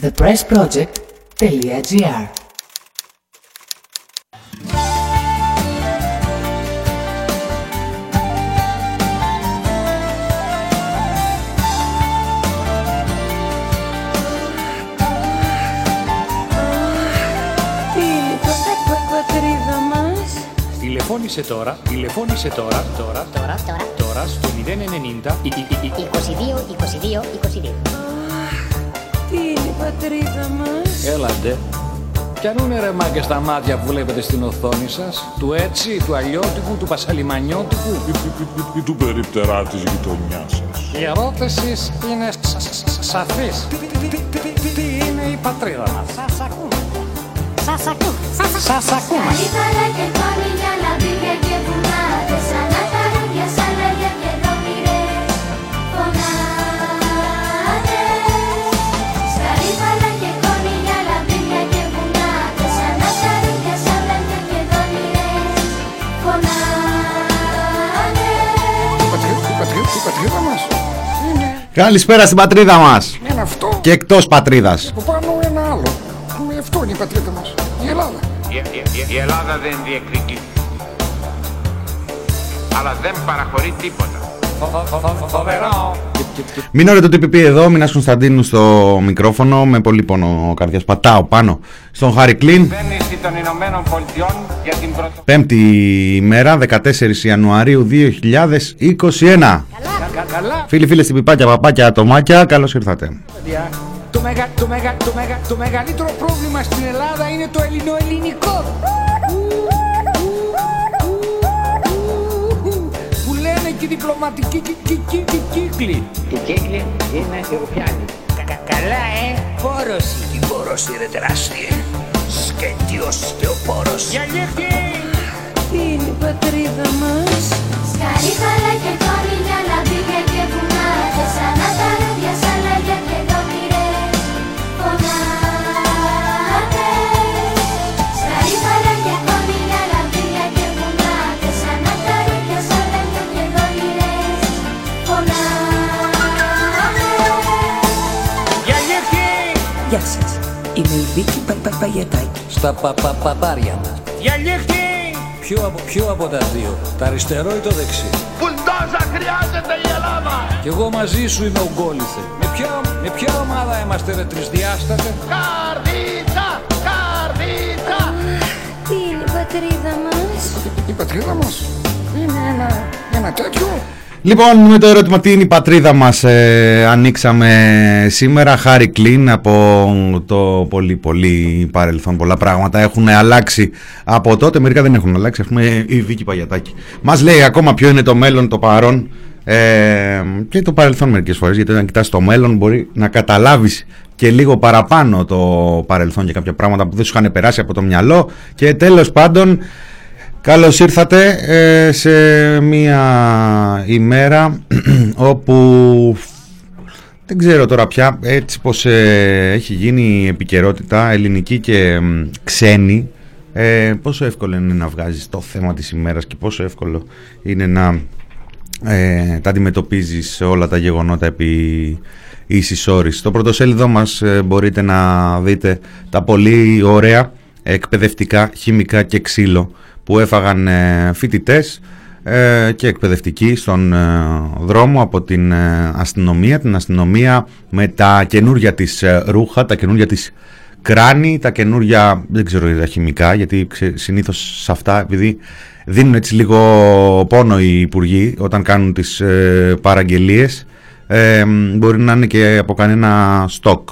thepressproject.gr Τηλεφώνησε τώρα, τηλεφώνησε τώρα, τώρα, Τώρα, τώρα. τώρα στο 090 22, 22, 22. Τι είναι η πατρίδα μας Έλαντε. Πιανούνε ρε μάγκες τα μάτια που βλέπετε στην οθόνη σας. Του έτσι, του αλλιώτικου, του πασαλιμανιώτικου. ή του περιπτερά της γειτονιάς σας. Η ερώτηση είναι σα- σα- σα- σαφής. Τι- τι- τι- τι- τι- Τι είναι η πατρίδα μας; Σας ακούμε. Σας ακού, σας ακού. Σας ακούμε. Καλύφαλα και κόνιλια, λαμπύρια και βουνά Καλησπέρα στην πατρίδα μας Είναι αυτό. και εκτός πατρίδας. Από πάνω ένα άλλο. Με αυτό είναι η πατρίδα μας. Η Ελλάδα. Η, η- η- η Ελλάδα δεν διεκδικεί. Αλλά δεν παραχωρεί τίποτα. Φοβερό. Μείνω το TPP εδώ, Μινάς Κωνσταντίνου στο μικρόφωνο με πολύ πόνο καρδιάς. Πατάω πάνω στον Χάρη Κλίν. Κυβέρνηση των Ηνωμένων Πολιτειών για την πρωτοβουλία. Πέμπτη ημέρα, 14 Ιανουαρίου 2021. Καλά. Φίλοι, φίλες, πιπάκια, παπάκια, ατομάκια, καλώς ήρθατε. παιδιά. Το, μεγα, το, μεγα, το, μεγα, το μεγαλύτερο πρόβλημα στην Ελλάδα είναι το ελληνοελληνικό. Που λένε και οι διπλωματικοί κι- κι- κι- κι- κύκλοι. Η κύκλη είναι Ευρωπιάνη. Καλά, ε, πόρος. Η πόρος είναι τεράστια. Σκέτιος και ο πόρος. Για λίχτη. Τι είναι η πατρίδα μας Σκαλίφαλα και κόνιλια, λαμπύρια και βουνά Σαν να τα ρούδια, σαν λαγιά και δόμηρες Φωνάνε Σκαλίφαλα και κόνιλια, λαμπύρια και βουνά Σαν να τα ρούδια, σαν λαγιά και δόμηρες Φωνάνε Για λίχτη. Γεια σας Είμαι η Βίκη Πα- Πα- Παγιατάκη Στα παπαπαπάρια μας. Για λίχτη. Ποιο από, ποιο από τα δύο, το αριστερό ή το δεξί. Πουλντόζα χρειάζεται η Ελλάδα. Κι εγώ μαζί σου είμαι ογκόλυθε. Με ποια, με ποια ομάδα είμαστε ρε τρισδιάστατε; Καρδίτσα, καρδίτσα. Τι είναι η πατρίδα μας; Η πατρίδα μας; Είναι ένα, ένα τέτοιο; Λοιπόν, με το ερώτημα τι είναι η πατρίδα μας ε, ανοίξαμε σήμερα. Χάρη Κλίν από το πολύ πολύ παρελθόν. Πολλά πράγματα έχουν αλλάξει από τότε. Μερικά δεν έχουν αλλάξει. Ας πούμε η Βίκη Παγιατάκη. Μας λέει ακόμα ποιο είναι το μέλλον, το παρόν ε, και το παρελθόν μερικές φορές. Γιατί όταν κοιτάς το μέλλον μπορεί να καταλάβεις και λίγο παραπάνω το παρελθόν και κάποια πράγματα που δεν σου είχαν περάσει από το μυαλό. Και τέλος πάντων Καλώς ήρθατε ε, σε μια ημέρα όπου δεν ξέρω τώρα πια έτσι πως ε, έχει γίνει η επικαιρότητα ελληνική και μ, ξένη ε, πόσο εύκολο είναι να βγάζεις το θέμα της ημέρας και πόσο εύκολο είναι να ε, τα αντιμετωπίζεις όλα τα γεγονότα επί ίσης όρης. Στο πρωτοσέλιδο μας ε, μπορείτε να δείτε τα πολύ ωραία εκπαιδευτικά, χημικά και ξύλο που έφαγαν ε, φοιτητές ε, και εκπαιδευτικοί στον ε, δρόμο από την ε, αστυνομία, την αστυνομία με τα καινούργια της ε, ρούχα, τα καινούργια της κράνη, τα καινούργια, δεν ξέρω για τα χημικά, γιατί ξε- συνήθως σε αυτά, επειδή δίνουν έτσι λίγο πόνο οι υπουργοί όταν κάνουν τις ε, παραγγελίες, ε, μπορεί να είναι και από κανένα στόκ.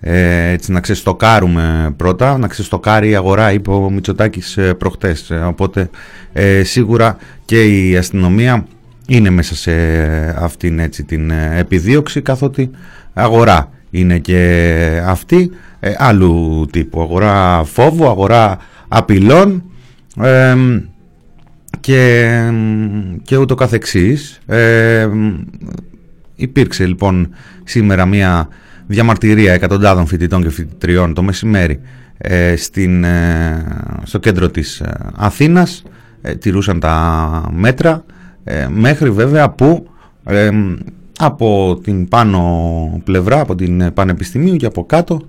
Ε, έτσι να ξεστοκάρουμε πρώτα, να ξεστοκάρει η αγορά, είπε ο Μητσοτάκης ε, προχτές. Ε, οπότε ε, σίγουρα και η αστυνομία είναι μέσα σε αυτήν έτσι, την ε, επιδίωξη καθότι αγορά είναι και αυτή. Ε, άλλου τύπου. Αγορά φόβου, αγορά απειλών ε, και, και ούτω καθεξής. Ε, υπήρξε λοιπόν σήμερα μια διαμαρτυρία εκατοντάδων φοιτητών και φοιτητριών το μεσημέρι ε, στην, ε, στο κέντρο της ε, Αθήνας. Ε, τηρούσαν τα μέτρα ε, μέχρι βέβαια που ε, από την πάνω πλευρά, από την Πανεπιστημίου και από κάτω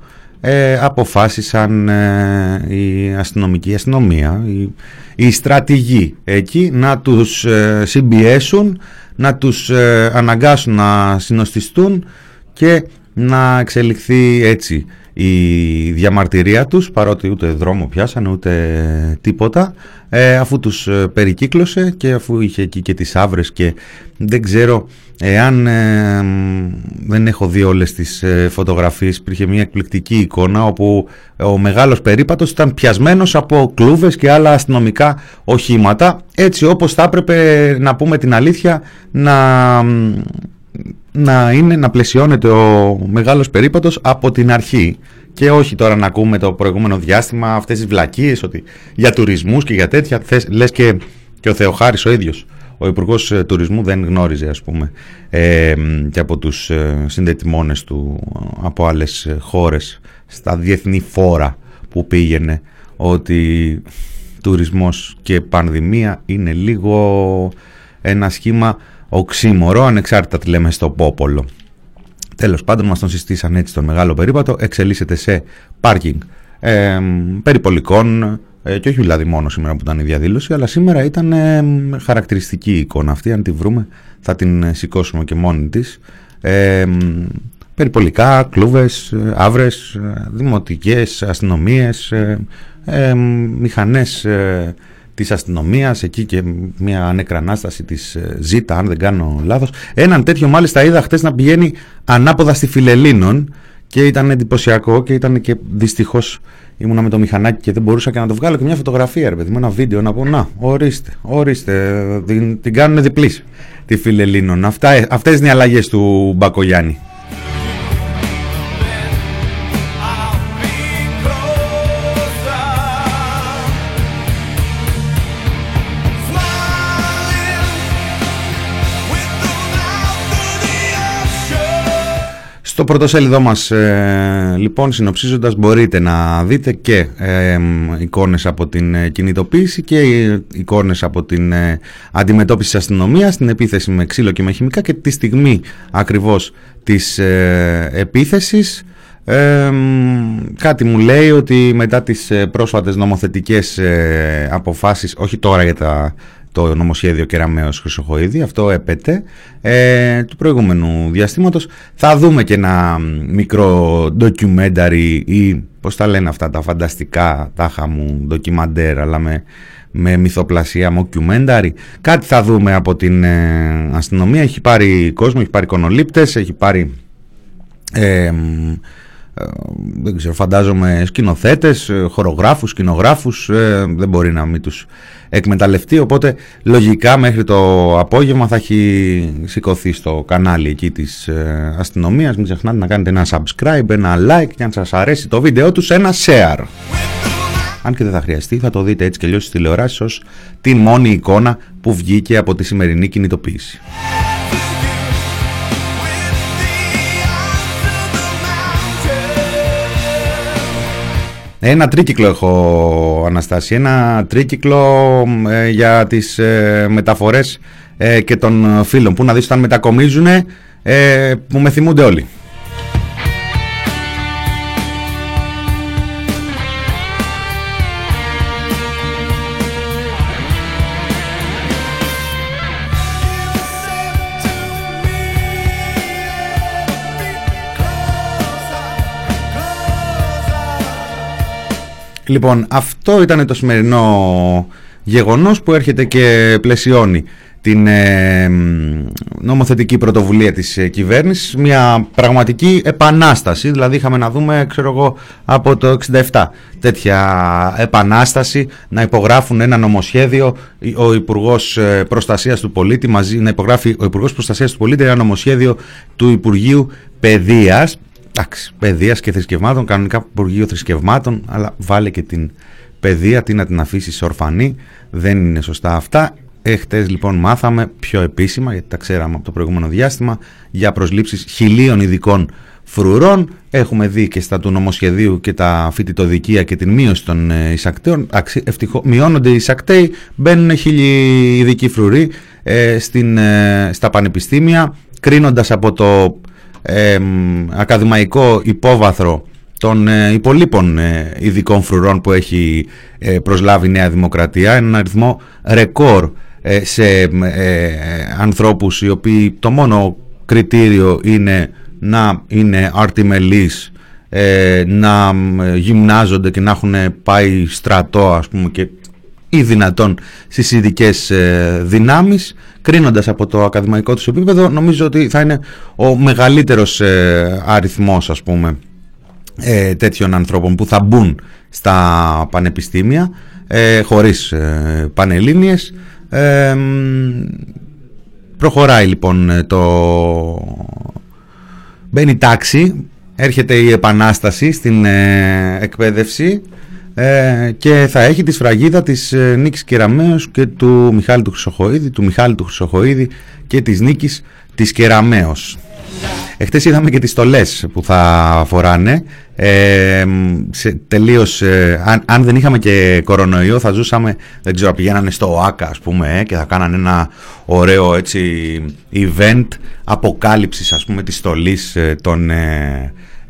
ε, αποφάσισαν ε, η αστυνομική αστυνομία, η, η στρατηγοί εκεί να τους ε, συμπιέσουν, να τους ε, αναγκάσουν να συνοστιστούν και να εξελιχθεί έτσι η διαμαρτυρία τους παρότι ούτε δρόμο πιάσανε ούτε τίποτα. Ε, αφού τους ε, περικύκλωσε και αφού είχε εκεί και τις άβρες και δεν ξέρω εάν ε, δεν έχω δει όλες τις ε, φωτογραφίες. Υπήρχε μια εκπληκτική εικόνα όπου ο μεγάλος περίπατος ήταν πιασμένος από κλούβες και άλλα αστυνομικά οχήματα έτσι όπως θα έπρεπε να πούμε την αλήθεια να να είναι να πλαισιώνεται ο μεγάλος περίπατος από την αρχή. Και όχι τώρα να ακούμε το προηγούμενο διάστημα αυτές τις βλακίες ότι για τουρισμούς και για τέτοια θες, λες και, και ο Θεοχάρης ο ίδιος. Ο Υπουργός ε, Τουρισμού δεν γνώριζε ας πούμε ε, και από τους ε, συνδετημόνες του από άλλες ε, χώρες στα διεθνή φόρα που πήγαινε ότι τουρισμός και πανδημία είναι λίγο ένα σχήμα οξύμορο, ανεξάρτητα τι λέμε στο πόπολο. Τέλος πάντων, μας τον συστήσαν έτσι τον μεγάλο περίπατο. Εξελίσσεται σε πάρκινγκ ε, περιπολικών. Ε, και όχι δηλαδή μόνο σήμερα που ήταν η διαδήλωση, αλλά σήμερα ήταν ε, χαρακτηριστική η εικόνα αυτή. Αν τη βρούμε, θα την σηκώσουμε και μόνη της. Ε, περιπολικά, κλούβες, άβρες, δημοτικές, αστυνομίες, ε, μηχανές της αστυνομίας, εκεί και μια ανεκρανάσταση της ε, ΖΙΤΑ, αν δεν κάνω λάθος. Έναν τέτοιο μάλιστα είδα χτες να πηγαίνει ανάποδα στη Φιλελίνων και ήταν εντυπωσιακό και ήταν και δυστυχώς ήμουνα με το μηχανάκι και δεν μπορούσα και να το βγάλω και μια φωτογραφία, ρε παιδί, με ένα βίντεο να πω να, ορίστε, ορίστε, την, την κάνουν διπλής τη Φιλελίνων. Αυτά, αυτές είναι οι αλλαγές του Μπακογιάννη. Στο πρωτοσέλιδό μας ε, λοιπόν συνοψίζοντας μπορείτε να δείτε και ε, εικόνες από την ε, κινητοποίηση και εικόνες από την ε, αντιμετώπιση της αστυνομίας, την επίθεση με ξύλο και με χημικά και τη στιγμή ακριβώς της επίθεσης. Κάτι μου λέει ότι μετά τις πρόσφατες νομοθετικές αποφάσεις, όχι τώρα για τα το νομοσχέδιο Κεραμέως Χρυσοχοίδη, αυτό έπεται ε, του προηγούμενου διαστήματος. Θα δούμε και ένα μικρό documentary ή πώς τα λένε αυτά τα φανταστικά τάχα μου ντοκιμαντέρ αλλά με, με μυθοπλασία mockumentary. Κάτι θα δούμε από την ε, αστυνομία, έχει πάρει κόσμο, έχει πάρει κονολήπτες, έχει πάρει... Ε, δεν ξέρω, φαντάζομαι σκηνοθέτες, χορογράφους, σκηνογράφους, δεν μπορεί να μην τους εκμεταλλευτεί οπότε λογικά μέχρι το απόγευμα θα έχει σηκωθεί στο κανάλι εκεί της ε, αστυνομίας μην ξεχνάτε να κάνετε ένα subscribe, ένα like και αν σας αρέσει το βίντεο τους ένα share αν και δεν θα χρειαστεί θα το δείτε έτσι και αλλιώς στις τηλεοράσεις ως την μόνη εικόνα που βγήκε από τη σημερινή κινητοποίηση. Ένα τρίκυκλο έχω Αναστάση, ένα τρίκυκλο ε, για τις ε, μεταφορές ε, και των φίλων που να δεις όταν μετακομίζουν που με θυμούνται όλοι. Λοιπόν, αυτό ήταν το σημερινό γεγονός που έρχεται και πλαισιώνει την ε, νομοθετική πρωτοβουλία της ε, κυβέρνησης, μια πραγματική επανάσταση, δηλαδή είχαμε να δούμε, ξέρω εγώ, από το 67 τέτοια επανάσταση, να υπογράφουν ένα νομοσχέδιο, ο Υπουργός ε, Προστασίας του Πολίτη μαζί, να υπογράφει ο Υπουργός Προστασίας του Πολίτη ένα νομοσχέδιο του Υπουργείου Παιδείας, εντάξει, παιδείας και θρησκευμάτων, κανονικά Υπουργείο Θρησκευμάτων, αλλά βάλε και την παιδεία, τι να την αφήσεις ορφανή, δεν είναι σωστά αυτά. Εχθές λοιπόν μάθαμε πιο επίσημα, γιατί τα ξέραμε από το προηγούμενο διάστημα, για προσλήψεις χιλίων ειδικών φρουρών. Έχουμε δει και στα του νομοσχεδίου και τα φοιτητοδικεία και την μείωση των ε, εισακτέων. Ευτυχώς, μειώνονται οι εισακτέοι, μπαίνουν χίλιοι ειδικοί φρουροί ε, στην, ε, στα πανεπιστήμια κρίνοντας από το ε, ακαδημαϊκό υπόβαθρο των ε, υπολείπων ε, ειδικών φρουρών που έχει ε, προσλάβει η Νέα Δημοκρατία, έναν αριθμό ρεκόρ ε, σε ανθρώπους οι οποίοι το μόνο κριτήριο είναι να είναι αρτιμελείς, να γυμνάζονται και να έχουν πάει στρατό ας πούμε και ή δυνατόν στις ειδικές δυνάμεις κρίνοντας από το ακαδημαϊκό τους επίπεδο νομίζω ότι θα είναι ο μεγαλύτερος αριθμός ας πούμε ε, τέτοιων ανθρώπων που θα μπουν στα πανεπιστήμια ε, χωρίς ε, πανελλήνιες. Ε, προχωράει λοιπόν το μπαίνει τάξη έρχεται η επανάσταση στην ε, εκπαίδευση ε, και θα έχει τη σφραγίδα της ε, Νίκης Κεραμέως και του Μιχάλη του Χρυσοχοίδη του Μιχάλη του Χρυσοχοίδη και της Νίκης της Κεραμέως Εχθές είδαμε και τις στολές που θα φοράνε. Ε, σε, τελείως, ε, αν, αν, δεν είχαμε και κορονοϊό θα ζούσαμε, δεν ξέρω, πηγαίνανε στο ΟΑΚΑ ας πούμε ε, και θα κάνανε ένα ωραίο έτσι event αποκάλυψης ας πούμε της στολής ε, των...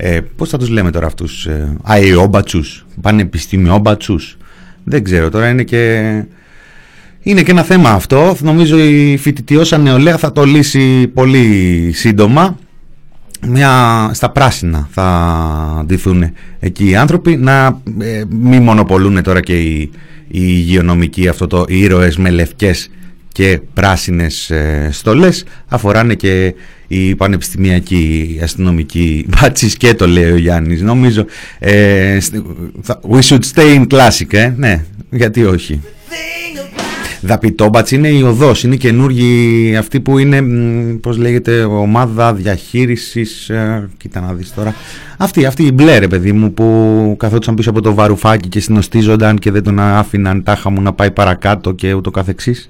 Ε, ε, πώς θα τους λέμε τώρα αυτούς, ε, αεόμπατσους, πανεπιστημιόμπατσους. Δεν ξέρω, τώρα είναι και... Είναι και ένα θέμα αυτό. Νομίζω η φοιτητιώσα νεολαία θα το λύσει πολύ σύντομα μια, στα πράσινα θα ντυθούν εκεί οι άνθρωποι να ε, μην μονοπολούν τώρα και οι, οι υγειονομικοί αυτό το ήρωες με λευκές και πράσινες ε, στολές αφοράνε και οι πανεπιστημιακοί αστυνομικοί μπάτσις και το λέει ο Γιάννης νομίζω ε, we should stay in classic ε; ναι γιατί όχι Δαπιτόμπατς είναι η οδός, είναι καινούργιοι αυτοί που είναι, πώς λέγεται, ομάδα διαχείρισης, ε, κοίτα να δεις τώρα, αυτοί, αυτοί οι μπλε ρε παιδί μου που καθόντουσαν πίσω από το βαρουφάκι και συνοστίζονταν και δεν τον άφηναν τάχα μου να πάει παρακάτω και ούτω καθεξής.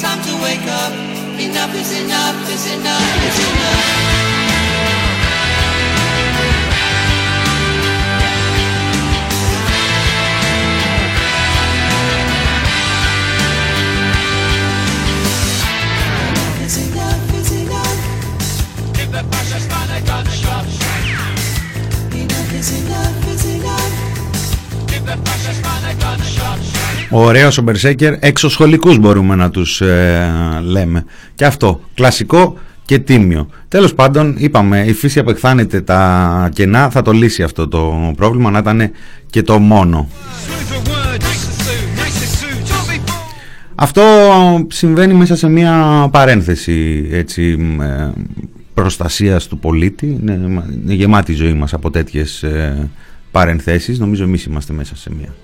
time to wake up. Enough is enough is enough is enough. Ωραίος ο Μπερσέκερ, εξωσχολικούς μπορούμε να τους ε, λέμε. Και αυτό, κλασικό και τίμιο. Τέλος πάντων, είπαμε, η φύση απεκθάνεται τα κενά, θα το λύσει αυτό το πρόβλημα, να ήταν και το μόνο. Αυτό συμβαίνει μέσα σε μια παρένθεση έτσι, ε, προστασίας του πολίτη. Είναι γεμάτη η ζωή μας από τέτοιες ε, παρενθέσεις. Νομίζω εμείς είμαστε μέσα σε μια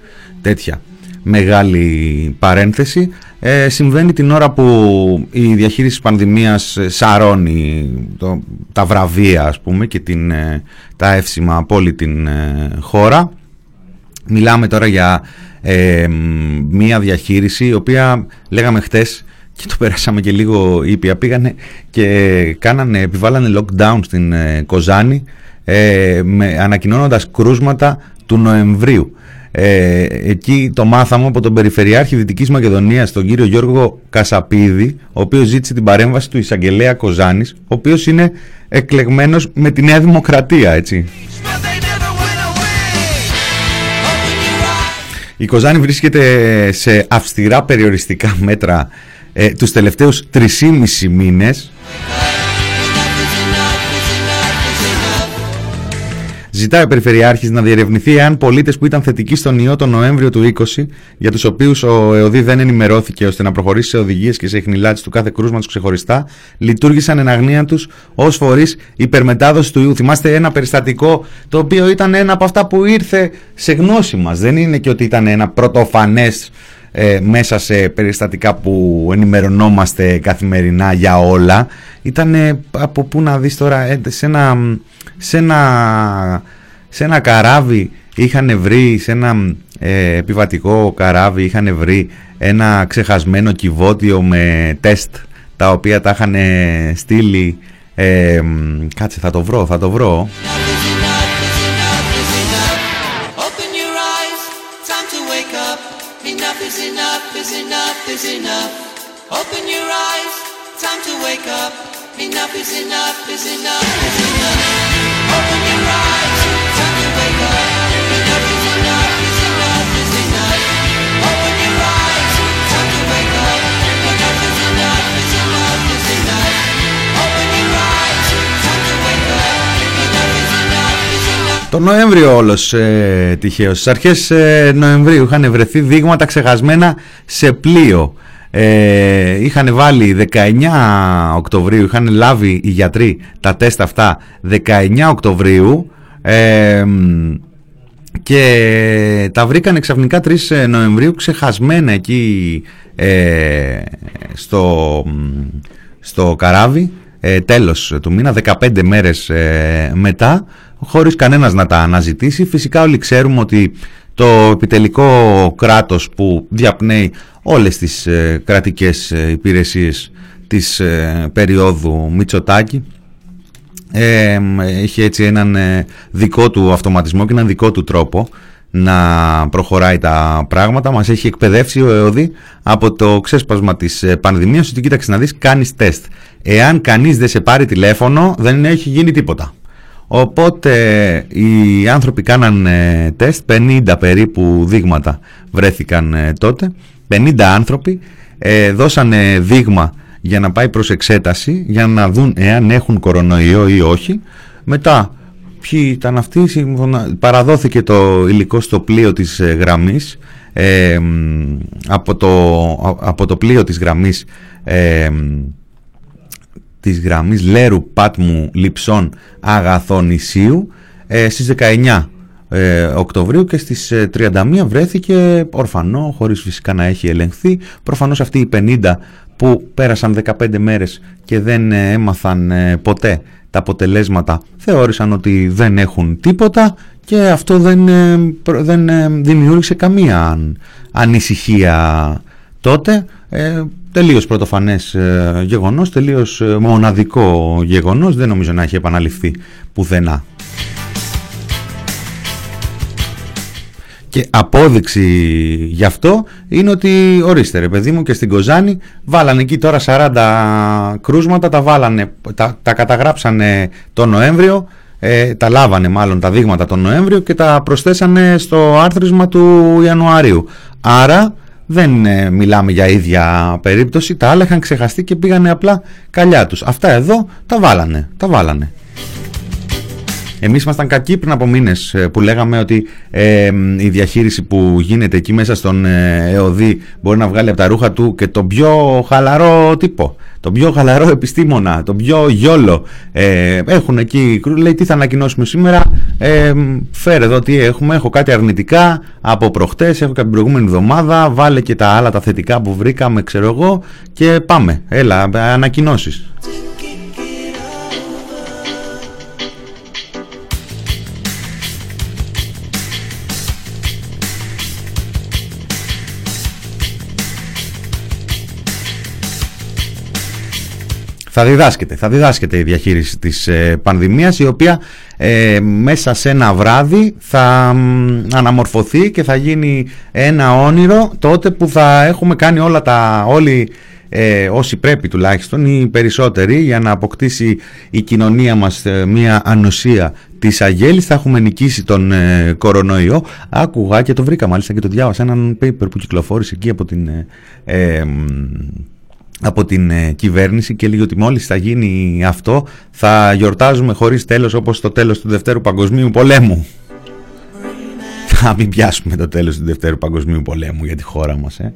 τέτοια μεγάλη παρένθεση. Ε, συμβαίνει την ώρα που η διαχείριση της πανδημίας σαρώνει το, τα βραβεία ας πούμε και την, ε, τα εύσημα από όλη την ε, χώρα. Μιλάμε τώρα για ε, μία διαχείριση η οποία λέγαμε χτες και το περάσαμε και λίγο ήπια πήγανε και κάνανε, επιβάλλανε lockdown στην Κοζάνη με, ανακοινώνοντας κρούσματα του Νοεμβρίου. Ε, εκεί το μάθαμε από τον Περιφερειάρχη Δυτικής Μακεδονίας, τον κύριο Γιώργο Κασαπίδη, ο οποίος ζήτησε την παρέμβαση του Ισαγγελέα Κοζάνης, ο οποίος είναι εκλεγμένος με τη Νέα Δημοκρατία, έτσι. Η Κοζάνη βρίσκεται σε αυστηρά περιοριστικά μέτρα ε, τους τελευταίους 3,5 μήνες Ζητάει ο Περιφερειάρχης να διερευνηθεί εάν πολίτες που ήταν θετικοί στον ιό τον Νοέμβριο του 20, για τους οποίους ο ΕΟΔΗ δεν ενημερώθηκε ώστε να προχωρήσει σε οδηγίες και σε εχνηλάτηση του κάθε κρούσματος ξεχωριστά, λειτουργήσαν εν αγνία τους ως φορείς υπερμετάδοσης του ιού. Θυμάστε ένα περιστατικό το οποίο ήταν ένα από αυτά που ήρθε σε γνώση μας. Δεν είναι και ότι ήταν ένα πρωτοφανές ε, μέσα σε περιστατικά που ενημερωνόμαστε καθημερινά για όλα. Ήταν από πού να δεις τώρα, ε, σε ένα, σε ένα, σε ένα καράβι είχαν βρει, σε ένα ε, επιβατικό καράβι είχαν βρει ένα ξεχασμένο κυβότιο με τεστ τα οποία τα είχαν στείλει ε, κάτσε θα το βρω, θα το βρω enough is enough is enough is enough. Open your eyes, time to wake up. Enough is enough is enough is enough. Το Νοέμβριο όλος ε, τυχαίως. Στις αρχές ε, Νοεμβρίου είχαν βρεθεί δείγματα ξεχασμένα σε πλοίο. Ε, είχαν βάλει 19 Οκτωβρίου, είχαν λάβει οι γιατροί τα τεστ αυτά 19 Οκτωβρίου ε, και τα βρήκαν ξαφνικά 3 ε, Νοεμβρίου ξεχασμένα εκεί ε, στο, στο καράβι ε, τέλος του μήνα, 15 μέρες ε, μετά χωρίς κανένας να τα αναζητήσει. Φυσικά όλοι ξέρουμε ότι το επιτελικό κράτος που διαπνέει όλες τις ε, κρατικές ε, υπηρεσίες της ε, περίοδου Μητσοτάκη ε, έχει έτσι έναν δικό του αυτοματισμό και έναν δικό του τρόπο να προχωράει τα πράγματα. Μας έχει εκπαιδεύσει ο ΕΟΔΗ από το ξέσπασμα της πανδημίας ότι κοίταξε να δεις κάνεις τεστ. Εάν κανείς δεν σε πάρει τηλέφωνο δεν έχει γίνει τίποτα. Οπότε οι άνθρωποι κάναν τεστ, 50 περίπου δείγματα βρέθηκαν ε, τότε, 50 άνθρωποι ε, δώσανε δείγμα για να πάει προς εξέταση, για να δουν εάν έχουν κορονοϊό ή όχι. Μετά, ποιοι ήταν αυτοί, παραδόθηκε το υλικό στο πλοίο της ε, γραμμής, από, το, από το πλοίο της γραμμής της γραμμής Λέρου Πάτμου Λιψών Αγαθονησίου ε, στις 19 ε, Οκτωβρίου και στις 31 ε, βρέθηκε ορφανό χωρίς φυσικά να έχει ελεγχθεί. Προφανώς αυτοί οι 50 που πέρασαν 15 μέρες και δεν ε, έμαθαν ποτέ τα αποτελέσματα θεώρησαν ότι δεν έχουν τίποτα και αυτό δεν, δεν δημιούργησε καμία ανησυχία τότε. Τελείως πρωτοφανές ε, γεγονός, τελείως ε, μοναδικό γεγονός, δεν νομίζω να έχει επαναληφθεί πουθενά. Και απόδειξη γι' αυτό είναι ότι ορίστε ρε παιδί μου και στην Κοζάνη βάλανε εκεί τώρα 40 κρούσματα, τα, βάλανε, τα, τα καταγράψανε το Νοέμβριο, ε, τα λάβανε μάλλον τα δείγματα τον Νοέμβριο και τα προσθέσανε στο άρθρισμα του Ιανουαρίου. Άρα δεν ε, μιλάμε για ίδια περίπτωση. Τα άλλα είχαν ξεχαστεί και πήγανε απλά καλιά τους. Αυτά εδώ τα βάλανε. Τα βάλανε. Εμείς ήμασταν κακοί πριν από μήνες ε, που λέγαμε ότι ε, η διαχείριση που γίνεται εκεί μέσα στον ε, ΕΟΔΗ μπορεί να βγάλει από τα ρούχα του και τον πιο χαλαρό τύπο, τον πιο χαλαρό επιστήμονα, τον πιο γιόλο. Ε, έχουν εκεί, λέει τι θα ανακοινώσουμε σήμερα, ε, φέρε εδώ τι έχουμε, έχω κάτι αρνητικά από προχτές, έχω την προηγούμενη εβδομάδα, βάλε και τα άλλα τα θετικά που βρήκαμε ξέρω εγώ και πάμε, έλα ανακοινώσεις. Θα διδάσκεται, θα διδάσκεται η διαχείριση της ε, πανδημίας η οποία ε, μέσα σε ένα βράδυ θα αναμορφωθεί και θα γίνει ένα όνειρο τότε που θα έχουμε κάνει όλα τα, όλοι ε, όσοι πρέπει τουλάχιστον οι περισσότεροι για να αποκτήσει η κοινωνία μας ε, μια ανοσία της αγέλης. Θα έχουμε νικήσει τον ε, κορονοϊό. Άκουγα και το βρήκα μάλιστα και το διάβασα έναν paper που κυκλοφόρησε εκεί από την ε, από την ε, κυβέρνηση και λέει ότι μόλις θα γίνει αυτό θα γιορτάζουμε χωρίς τέλος όπως το τέλος του Δευτέρου Παγκοσμίου Πολέμου. Θα μην πιάσουμε το τέλος του Δευτέρου Παγκοσμίου Πολέμου για τη χώρα μας. Ε.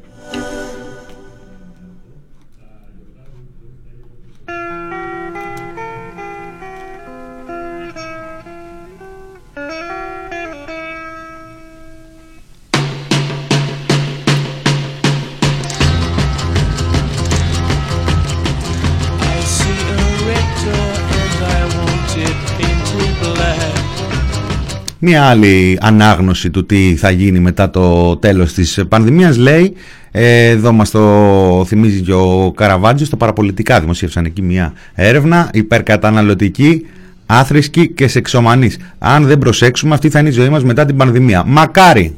Μία άλλη ανάγνωση του τι θα γίνει μετά το τέλος της πανδημίας λέει, ε, εδώ μας το θυμίζει και ο Καραβάτζος, τα παραπολιτικά δημοσίευσαν εκεί μια έρευνα υπερκαταναλωτική, άθρησκη και σεξομανής. Αν δεν προσέξουμε αυτή θα είναι η ζωή μας μετά την πανδημία. Μακάρι!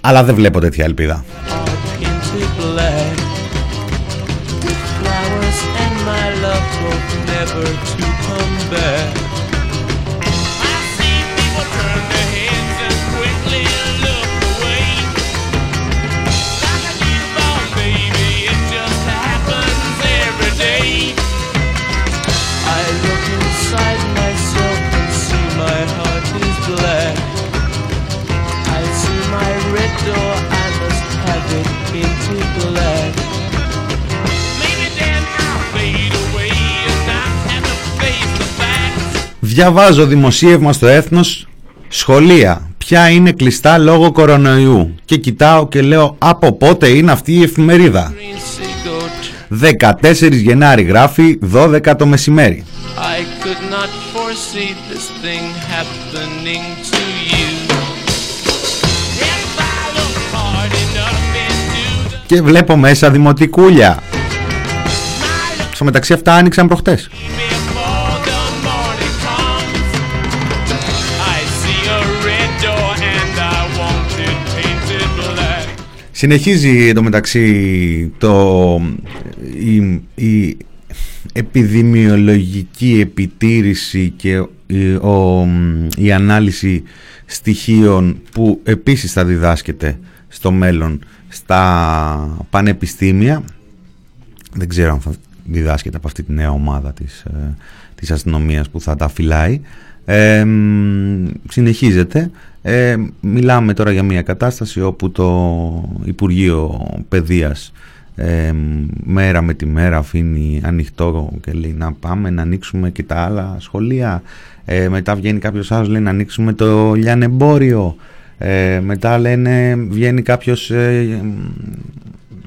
Αλλά δεν βλέπω τέτοια ελπίδα. Διαβάζω δημοσίευμα στο έθνος σχολεία. Ποια είναι κλειστά λόγω κορονοϊού. Και κοιτάω και λέω από πότε είναι αυτή η εφημερίδα; 14 Γενάρη γράφει 12 το μεσημέρι. Και βλέπω μέσα δημοτικούλια. Στο μεταξύ αυτά άνοιξαν προχτές. Συνεχίζει εντωμεταξύ το, η, η επιδημιολογική επιτήρηση και η, ο, η ανάλυση στοιχείων που επίσης θα διδάσκεται στο μέλλον στα πανεπιστήμια. Δεν ξέρω αν θα διδάσκεται από αυτή τη νέα ομάδα της, ε, της αστυνομίας που θα τα φυλάει. Ε, συνεχίζεται. Ε, μιλάμε τώρα για μια κατάσταση όπου το Υπουργείο Παιδείας ε, μέρα με τη μέρα αφήνει ανοιχτό και λέει να πάμε να ανοίξουμε και τα άλλα σχολεία. Ε, μετά βγαίνει κάποιος άλλος λέει να ανοίξουμε το λιανεμπόριο. Ε, μετά λένε βγαίνει κάποιος ε,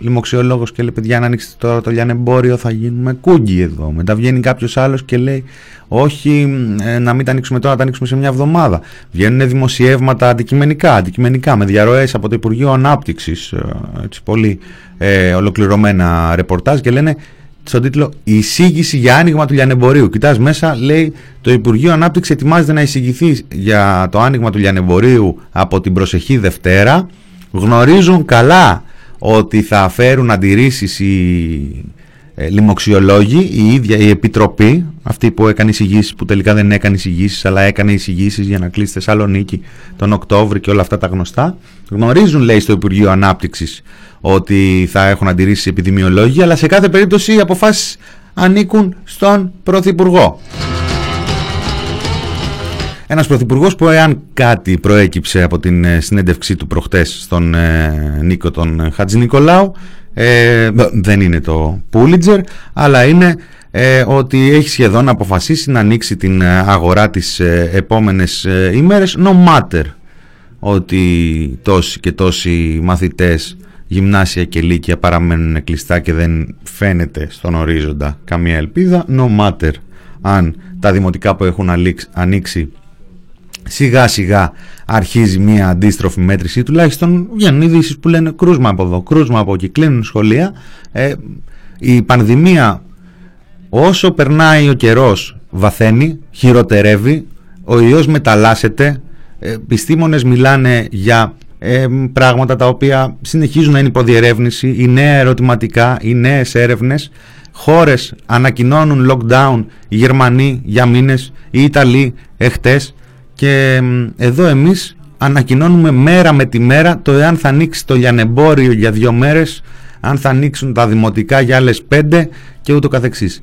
λοιμοξιολόγο και λέει: Παιδιά, να ανοίξετε τώρα το λιανεμπόριο, θα γίνουμε κούγκι εδώ. Μετά βγαίνει κάποιος άλλος και λέει: Όχι, ε, να μην τα ανοίξουμε τώρα, να τα ανοίξουμε σε μια εβδομάδα. Βγαίνουν δημοσιεύματα αντικειμενικά, αντικειμενικά με διαρροές από το Υπουργείο Ανάπτυξης, ε, έτσι πολύ ε, ολοκληρωμένα ρεπορτάζ και λένε στον τίτλο Εισήγηση για άνοιγμα του λιανεμπορίου. Κοιτάς μέσα, λέει το Υπουργείο Ανάπτυξης ετοιμάζεται να εισηγηθεί για το άνοιγμα του λιανεμπορίου από την προσεχή Δευτέρα. Γνωρίζουν καλά ότι θα φέρουν αντιρρήσεις οι ε, λοιμοξιολόγοι, η ίδια η Επιτροπή, αυτή που έκανε εισηγήσεις που τελικά δεν έκανε εισηγήσεις αλλά έκανε εισηγήσεις για να κλείσει Θεσσαλονίκη τον Οκτώβρη και όλα αυτά τα γνωστά. Γνωρίζουν λέει στο Υπουργείο Ανάπτυξης ότι θα έχουν αντιρρήσεις επιδημιολόγοι αλλά σε κάθε περίπτωση οι αποφάσεις ανήκουν στον Πρωθυπουργό. Ένας πρωθυπουργός που εάν κάτι προέκυψε από την ε, συνέντευξή του προχτές στον ε, Νίκο τον Χατζη Νικολάου ε, δεν είναι το Πούλιτζερ αλλά είναι ε, ότι έχει σχεδόν αποφασίσει να ανοίξει την αγορά τις επόμενες ημέρες no matter ότι τόσοι και τόσοι μαθητές γυμνάσια και λύκεια παραμένουν κλειστά και δεν φαίνεται στον ορίζοντα καμία ελπίδα no matter αν τα δημοτικά που έχουν ανοίξει σιγά σιγά αρχίζει μια αντίστροφη μέτρηση. Τουλάχιστον βγαίνουν ειδήσεις που λένε κρούσμα από εδώ, κρούσμα από εκεί, κλείνουν σχολεία. Ε, η πανδημία όσο περνάει ο καιρός βαθαίνει, χειροτερεύει ο ιός μεταλλάσσεται. Ε, επιστήμονες μιλάνε για ε, πράγματα τα οποία συνεχίζουν να είναι υποδιερεύνηση οι νέα ερωτηματικά, οι νέες έρευνες. Χώρες ανακοινώνουν lockdown οι Γερμανοί για μήνες οι Ιταλοί εχθές και εδώ εμείς ανακοινώνουμε μέρα με τη μέρα το εάν θα ανοίξει το λιανεμπόριο για δύο μέρες, αν θα ανοίξουν τα δημοτικά για άλλες πέντε και ούτω καθεξής.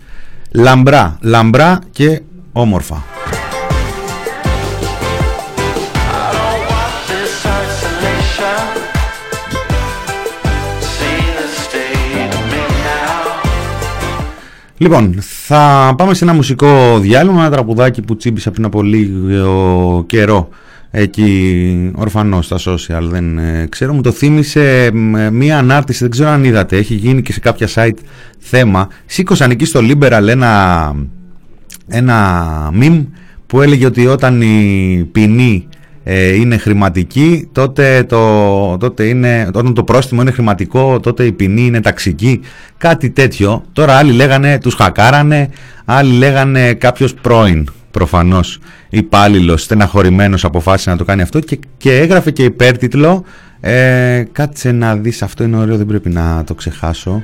Λαμπρά, λαμπρά και όμορφα. Λοιπόν, θα πάμε σε ένα μουσικό διάλειμμα, ένα τραγουδάκι που τσίμπησα πριν από λίγο καιρό εκεί ορφανός στα social, δεν ε, ξέρω, μου το θύμισε μία ανάρτηση, δεν ξέρω αν είδατε, έχει γίνει και σε κάποια site θέμα. Σήκωσαν εκεί στο Liberal ένα, ένα meme που έλεγε ότι όταν η ποινή ε, είναι χρηματική τότε, το, τότε είναι, όταν το πρόστιμο είναι χρηματικό τότε η ποινή είναι ταξική. Κάτι τέτοιο. Τώρα άλλοι λέγανε τους χακάρανε άλλοι λέγανε κάποιος πρώην προφανώς υπάλληλος στεναχωρημένος αποφάσισε να το κάνει αυτό και, και έγραφε και υπέρτιτλο. Ε, κάτσε να δεις αυτό είναι ωραίο δεν πρέπει να το ξεχάσω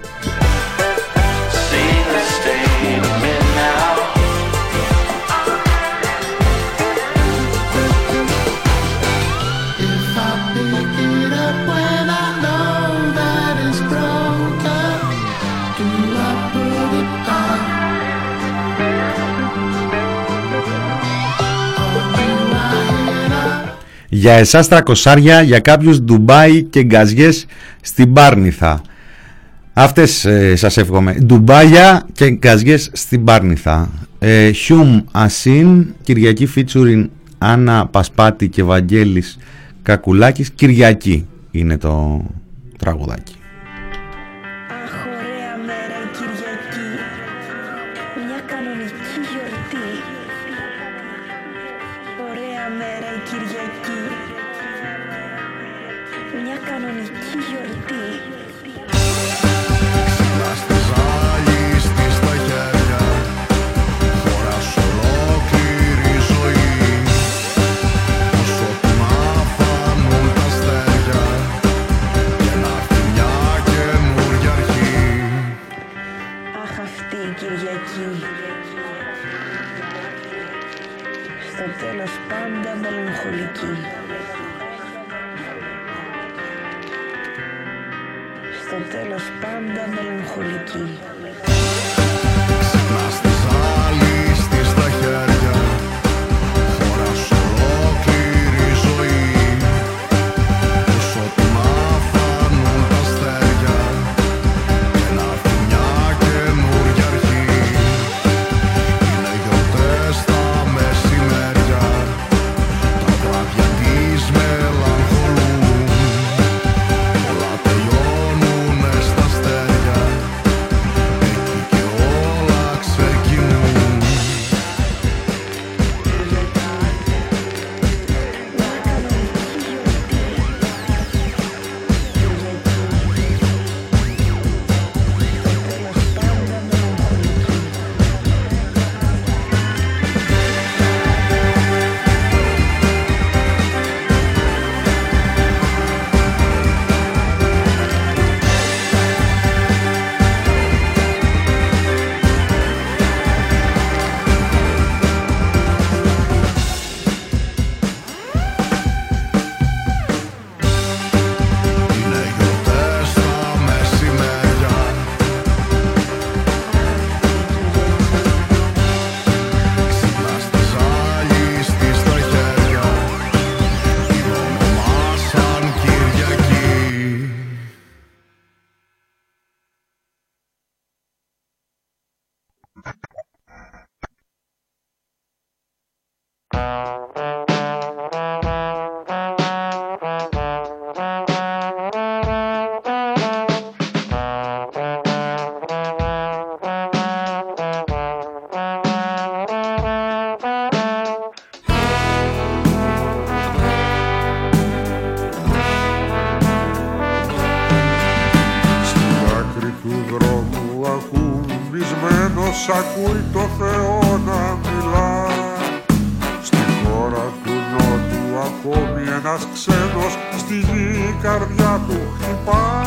Για εσάς τρακοσάρια, για κάποιους Ντουμπάι και γκαζιές στην Πάρνηθα. Αυτές ε, σας εύχομαι. Ντουμπάια και γκαζιές στην Πάρνηθα. Ε, Χιούμ Ασίν, Κυριακή Φίτσουριν, Άννα Πασπάτη και Βαγγέλης Κακουλάκης. Κυριακή είναι το τραγουδάκι. Ακούμπισμένος ακούει το Θεό να μιλά. Στη χώρα του Νότου ακόμη ένας ξένος στη γη η καρδιά του χτυπά.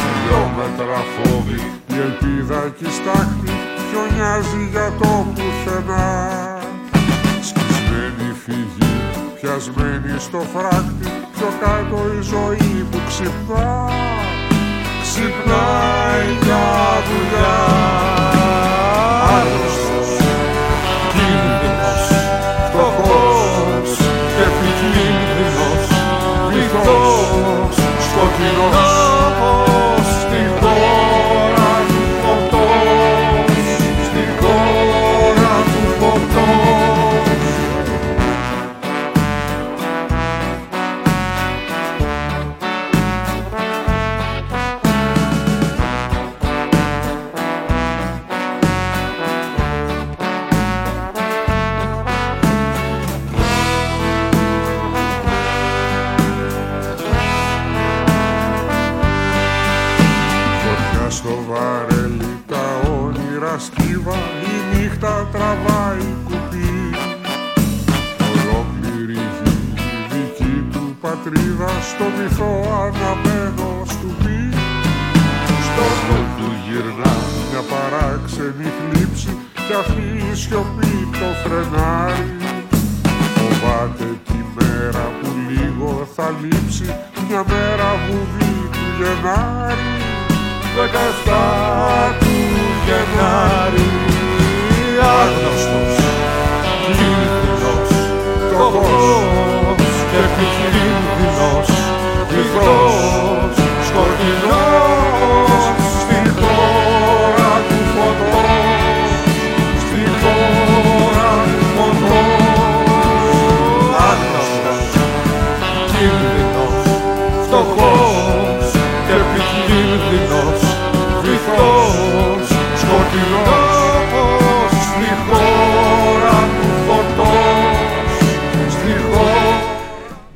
Χιλιόμετρα φόβη η ελπίδα κι η στάχτη χιονιάζει για το πουθενά. Σκισμένη φυγή, πιασμένη στο φράχτη πιο κάτω η ζωή που ξυπνά. Ξυπνάει για δουλειά. Σιωπή το φρενάρι. Φοβάται τη μέρα που λίγο θα λείψει μια μέρα βουβή του Γενάρη δεκαεφτά του Γενάρη. Άγνωστος, κίνδυνος, φτωχός και επικίνδυνος βυθός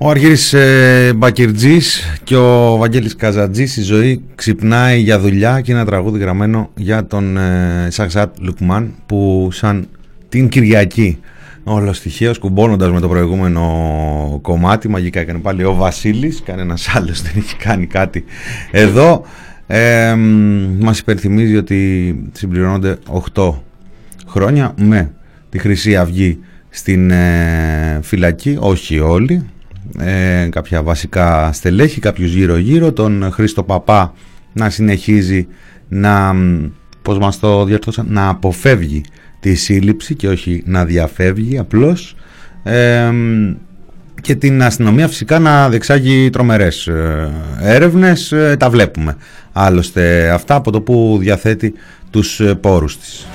Ο Αργύρης ε, Μπακυρτζής και ο Βαγγέλης Καζατζής η ζωή ξυπνάει για δουλειά και ένα τραγούδι γραμμένο για τον ε, Σαξάτ Λουκμάν που σαν την Κυριακή όλος στοιχείο κουμπώνοντας με το προηγούμενο κομμάτι μαγικά έκανε πάλι ο Βασίλης κανένας άλλος δεν έχει κάνει κάτι εδώ. Ε, μας υπενθυμίζει ότι συμπληρώνονται 8 χρόνια με τη Χρυσή Αυγή στην ε, φυλακή, όχι όλοι, ε, κάποια βασικά στελέχη, κάποιους γύρω-γύρω, τον Χρήστο Παπά να συνεχίζει να, μ, πώς μας το διορθώσαν, να αποφεύγει τη σύλληψη και όχι να διαφεύγει απλώς ε, και την αστυνομία φυσικά να διεξάγει τρομερές ε, έρευνες, ε, τα βλέπουμε άλλωστε αυτά από το που διαθέτει τους ε, πόρους της.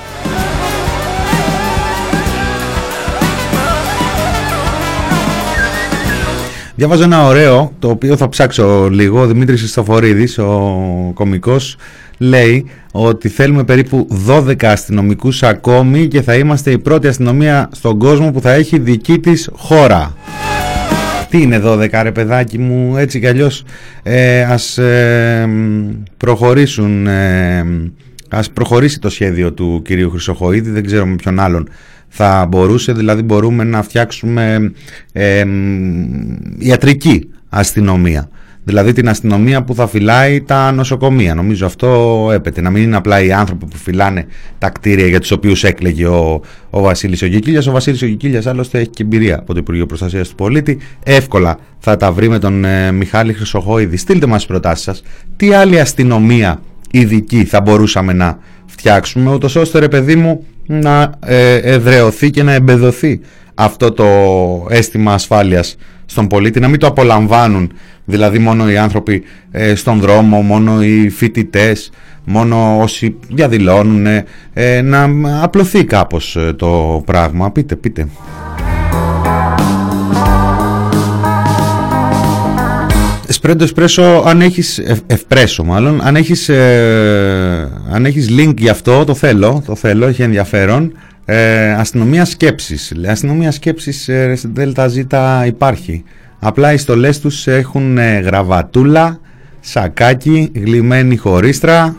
Διαβάζω ένα ωραίο, το οποίο θα ψάξω λίγο. Ο Δημήτρης Χριστοφορίδης, ο κομικός, λέει ότι θέλουμε περίπου 12 αστυνομικούς ακόμη και θα είμαστε η πρώτη αστυνομία στον κόσμο που θα έχει δική της χώρα. Τι είναι 12 ρε παιδάκι μου, έτσι κι αλλιώς ε, ας ε, προχωρήσουν, ε, ας προχωρήσει το σχέδιο του κυρίου Χρυσοχοίδη, δεν ξέρω με ποιον άλλον θα μπορούσε, δηλαδή μπορούμε να φτιάξουμε ε, ιατρική αστυνομία. Δηλαδή την αστυνομία που θα φυλάει τα νοσοκομεία. Νομίζω αυτό έπεται. Να μην είναι απλά οι άνθρωποι που φυλάνε τα κτίρια για τους οποίους έκλεγε ο, ο Βασίλης ο Γικίλιας. Ο Βασίλης ο Γικίλιας άλλωστε έχει και εμπειρία από το Υπουργείο Προστασίας του Πολίτη. Εύκολα θα τα βρει με τον ε, Μιχάλη Χρυσοχόηδη. Στείλτε μας τις προτάσεις σας. Τι άλλη αστυνομία ειδική θα μπορούσαμε να φτιάξουμε ούτως ώστε ρε παιδί μου να ε, εδρεωθεί και να εμπεδοθεί αυτό το αίσθημα ασφάλειας στον πολίτη, να μην το απολαμβάνουν δηλαδή μόνο οι άνθρωποι ε, στον δρόμο, μόνο οι φοιτητές, μόνο όσοι διαδηλώνουν, ε, να απλωθεί κάπως ε, το πράγμα. Πείτε, πείτε. Εσπρέντο εσπρέσο αν έχεις ευ- ευπρέσο μάλλον αν έχεις, ε, αν έχεις link γι' αυτό το θέλω το θέλω έχει ενδιαφέρον. Ε, αστυνομία σκέψης. Λέει, αστυνομία σκέψης ε, στην ΔΕΛΤΑ ΖΙΤΑ υπάρχει. Απλά οι στολές τους έχουν ε, γραβατούλα σακάκι γλυμμένη χωρίστρα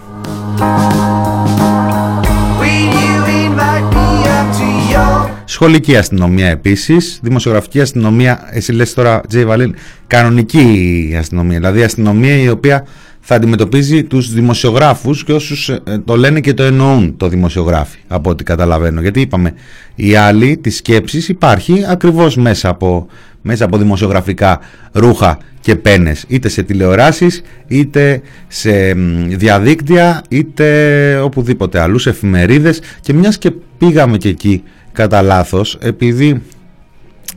Σχολική αστυνομία επίσης. Δημοσιογραφική αστυνομία. Εσύ λες τώρα, Τζέι Βαλίν, κανονική αστυνομία. Δηλαδή αστυνομία η οποία θα αντιμετωπίζει τους δημοσιογράφους και όσους ε, το λένε και το εννοούν το δημοσιογράφοι από ό,τι καταλαβαίνω. Γιατί είπαμε η άλλη της σκέψης υπάρχει ακριβώς μέσα από, μέσα από δημοσιογραφικά ρούχα και πένες είτε σε τηλεοράσεις είτε σε μ, διαδίκτυα είτε οπουδήποτε αλλού σε εφημερίδες και μιας και πήγαμε και εκεί κατά λάθος, επειδή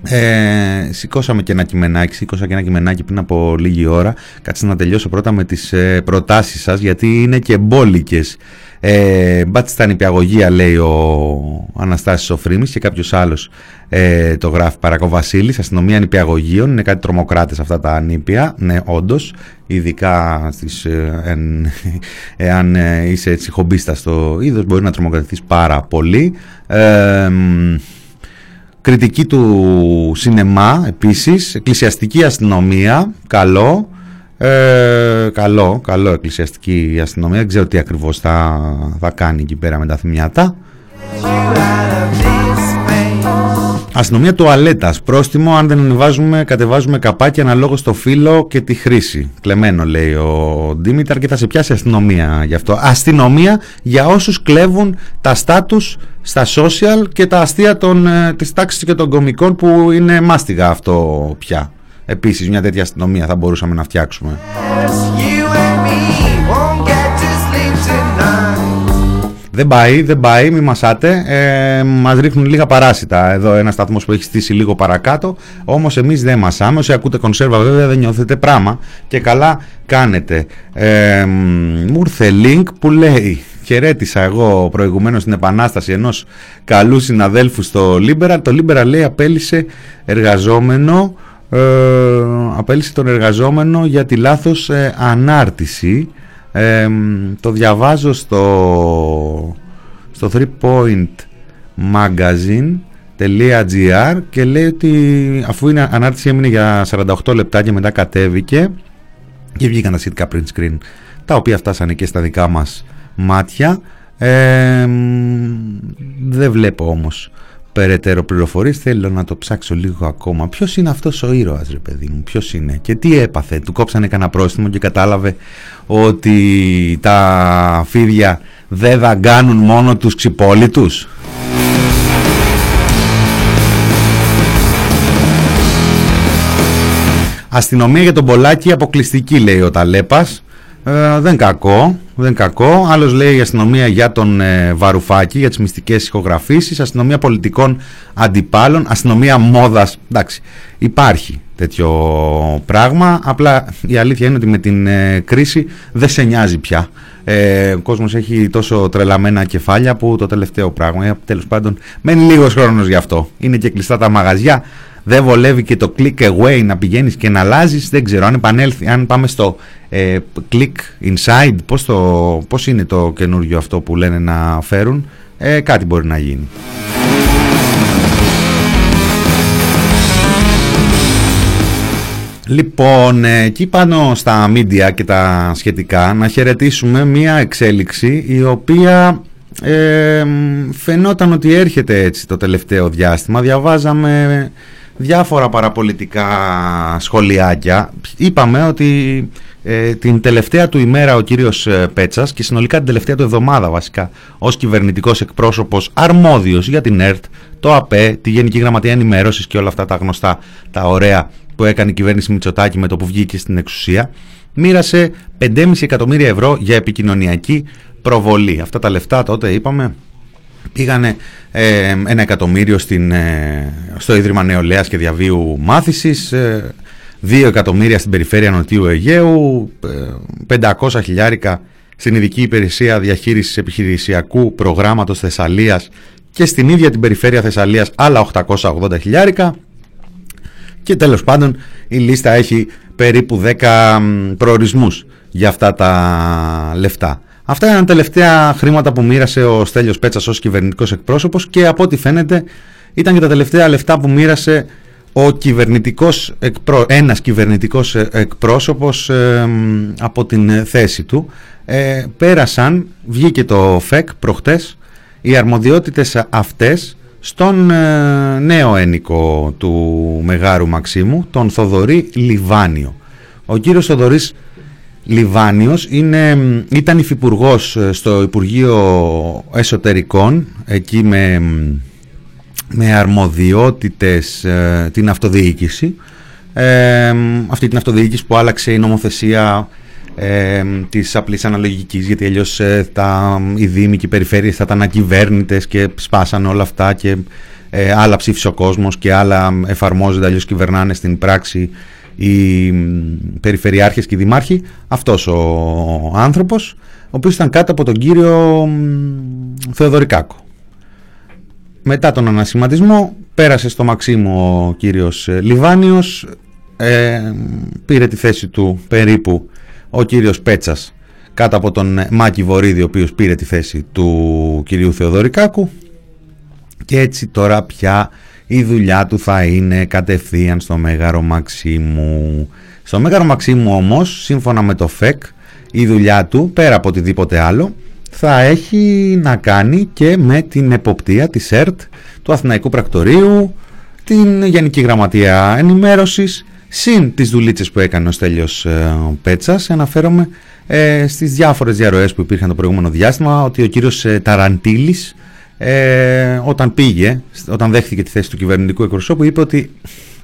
ε, σηκώσαμε και ένα κειμενάκι, σήκωσα και ένα κειμενάκι πριν από λίγη ώρα. Κάτσε να τελειώσω πρώτα με τις ε, προτάσεις σας, γιατί είναι και μπόλικες. Ε, μπάτσε στα νηπιαγωγεία, λέει ο Αναστάσης Σοφρίμης και κάποιος άλλος ε, το γράφει Παρακό Βασίλης, αστυνομία νηπιαγωγείων, είναι κάτι τρομοκράτες αυτά τα νήπια, ναι όντως, ειδικά στις, ε, εν, εάν ε, είσαι έτσι χομπίστας στο είδος μπορεί να τρομοκρατηθείς πάρα πολύ. Ε, μ, κριτική του σινεμά επίσης, εκκλησιαστική αστυνομία, καλό, Ε, καλό, καλό εκκλησιαστική η αστυνομία. Δεν ξέρω τι ακριβώς θα, θα κάνει εκεί πέρα με τα θυμιάτα. Αστυνομία τουαλέτας. Πρόστιμο αν δεν ανεβάζουμε, κατεβάζουμε καπάκι αναλόγως στο φύλλο και τη χρήση. Κλεμμένο λέει ο Ντίμηταρ και θα σε πιάσει αστυνομία γι' αυτό. Αστυνομία για όσους κλέβουν τα στάτους στα social και τα αστεία των, ε, της τάξης και των κομικών που είναι μάστιγα αυτό πια. Επίσης μια τέτοια αστυνομία θα μπορούσαμε να φτιάξουμε. Δεν πάει, δεν πάει, μη μασάτε. Ε, Μας ρίχνουν λίγα παράσιτα. Εδώ ένα σταθμός που έχει στήσει λίγο παρακάτω. Όμως εμείς δεν μασάμε. Όσοι ακούτε κονσέρβα, βέβαια δεν νιώθετε πράγμα. Και καλά κάνετε. Ε, μου ήρθε link που λέει. Χαιρέτησα εγώ προηγουμένως στην επανάσταση ενός καλού συναδέλφου στο Liberal. Το Liberal λέει απέλησε εργαζόμενο, ε, απέλησε τον εργαζόμενο για τη λάθος ε, ανάρτηση. Το διαβάζω στο, στο 3pointmagazine.gr και λέει ότι αφού η ανάρτηση έμεινε για 48 λεπτά και μετά κατέβηκε και βγήκαν τα σχετικά print screen τα οποία φτάσανε και στα δικά μας μάτια. Δεν βλέπω όμως περαιτέρω πληροφορίες. Θέλω να το ψάξω λίγο ακόμα. Ποιος είναι αυτός ο ήρωας, ρε παιδί μου, ποιος είναι και τι έπαθε. Του κόψανε κανένα πρόστιμο και κατάλαβε ότι τα φίδια δεν δαγκάνουν μόνο τους ξυπόλυτους. Αστυνομία για τον Πολάκη αποκλειστική λέει ο Ταλέπας ε, δεν κακό, δεν κακό. Άλλος λέει η αστυνομία για τον ε, Βαρουφάκη, για τις μυστικές ηχογραφήσεις, αστυνομία πολιτικών αντιπάλων, αστυνομία μόδας. Εντάξει, υπάρχει τέτοιο πράγμα. Απλά η αλήθεια είναι ότι με την ε, κρίση δεν σε νοιάζει πια. Ε, ο κόσμος έχει τόσο τρελαμένα κεφάλια που το τελευταίο πράγμα, ε, τέλος πάντων, μένει λίγος χρόνος γι' αυτό. Είναι και κλειστά τα μαγαζιά, δεν βολεύει και το click away να πηγαίνεις και να αλλάζεις. δεν ξέρω αν επανέλθει, αν πάμε στο ε, click inside, πώς, το, πώς είναι το καινούργιο αυτό που λένε να φέρουν, ε, κάτι μπορεί να γίνει. Λοιπόν, ε, εκεί πάνω στα media και τα σχετικά να χαιρετήσουμε μία εξέλιξη η οποία ε, φαινόταν ότι έρχεται έτσι το τελευταίο διάστημα. Διαβάζαμε διάφορα παραπολιτικά σχολιάκια. Είπαμε ότι ε, την τελευταία του ημέρα ο κύριος ε, Πέτσας και συνολικά την τελευταία του εβδομάδα βασικά ως κυβερνητικός εκπρόσωπος αρμόδιος για την ΕΡΤ, το ΑΠΕ, τη Γενική Γραμματεία Ενημέρωσης και όλα αυτά τα γνωστά, τα ωραία που έκανε η κυβέρνηση Μητσοτάκη με το που βγήκε στην εξουσία, μοίρασε 5,5 εκατομμύρια ευρώ για επικοινωνιακή προβολή. Αυτά τα λεφτά τότε είπαμε πήγανε ε, ένα εκατομμύριο στην, ε, στο Ίδρυμα Νεολαίας και Διαβίου Μάθησης, ε, 2 εκατομμύρια στην περιφέρεια Νοτιού Αιγαίου, 500 ε, χιλιάρικα στην Ειδική Υπηρεσία Διαχείρισης Επιχειρησιακού Προγράμματος Θεσσαλίας και στην ίδια την περιφέρεια Θεσσαλίας άλλα 880 χιλιάρικα και τέλος πάντων η λίστα έχει περίπου 10 προορισμούς για αυτά τα λεφτά. Αυτά είναι τα τελευταία χρήματα που μοίρασε ο Στέλιος Πέτσας ως κυβερνητικός εκπρόσωπος και από ό,τι φαίνεται ήταν και τα τελευταία λεφτά που μοίρασε ο κυβερνητικός, ένας κυβερνητικός ε, εκπρόσωπος από την θέση του. Ε, πέρασαν, βγήκε το ΦΕΚ προχτές, οι αρμοδιότητες αυτές στον ε, νέο ένικο του Μεγάρου Μαξίμου, τον Θοδωρή Λιβάνιο. Ο κύριος Θοδωρής Λιβάνιος. Είναι, ήταν υφυπουργός ε, στο Υπουργείο Εσωτερικών εκεί με, με αρμοδιότητες ε, την αυτοδιοίκηση. Ε, αυτή την αυτοδιοίκηση που άλλαξε η νομοθεσία ε, της απλής αναλογικής γιατί αλλιώς ε, τα, οι δήμοι και οι περιφέρειες θα ήταν ακυβέρνητες και σπάσαν όλα αυτά και ε, άλλα ψήφισε ο κόσμος και άλλα εφαρμόζονται αλλιώς κυβερνάνε στην πράξη οι περιφερειάρχες και οι δημάρχοι αυτός ο άνθρωπος ο οποίος ήταν κάτω από τον κύριο Θεοδωρικάκο. Μετά τον ανασηματισμό πέρασε στο Μαξίμου ο κύριος ε, Λιβάνιος ε, πήρε τη θέση του περίπου ο κύριος Πέτσας κάτω από τον Μάκη Βορύδη ο οποίος πήρε τη θέση του κυρίου Θεοδωρικάκου. Και έτσι τώρα πια η δουλειά του θα είναι κατευθείαν στο Μέγαρο Μαξίμου Στο Μέγαρο Μαξίμου όμως, σύμφωνα με το ΦΕΚ, η δουλειά του, πέρα από οτιδήποτε άλλο, θα έχει να κάνει και με την εποπτεία της ΕΡΤ, του Αθηναϊκού Πρακτορείου, την Γενική Γραμματεία Ενημέρωσης, συν τις δουλίτσες που έκανε ο Στέλιος ε, Πέτσας. Αναφέρομαι ε, στις διάφορες διαρροές που υπήρχαν το προηγούμενο διάστημα, ότι ο κύριος ε, Ταραντήλης, ε, όταν πήγε, όταν δέχθηκε τη θέση του κυβερνητικού εκπροσώπου, είπε ότι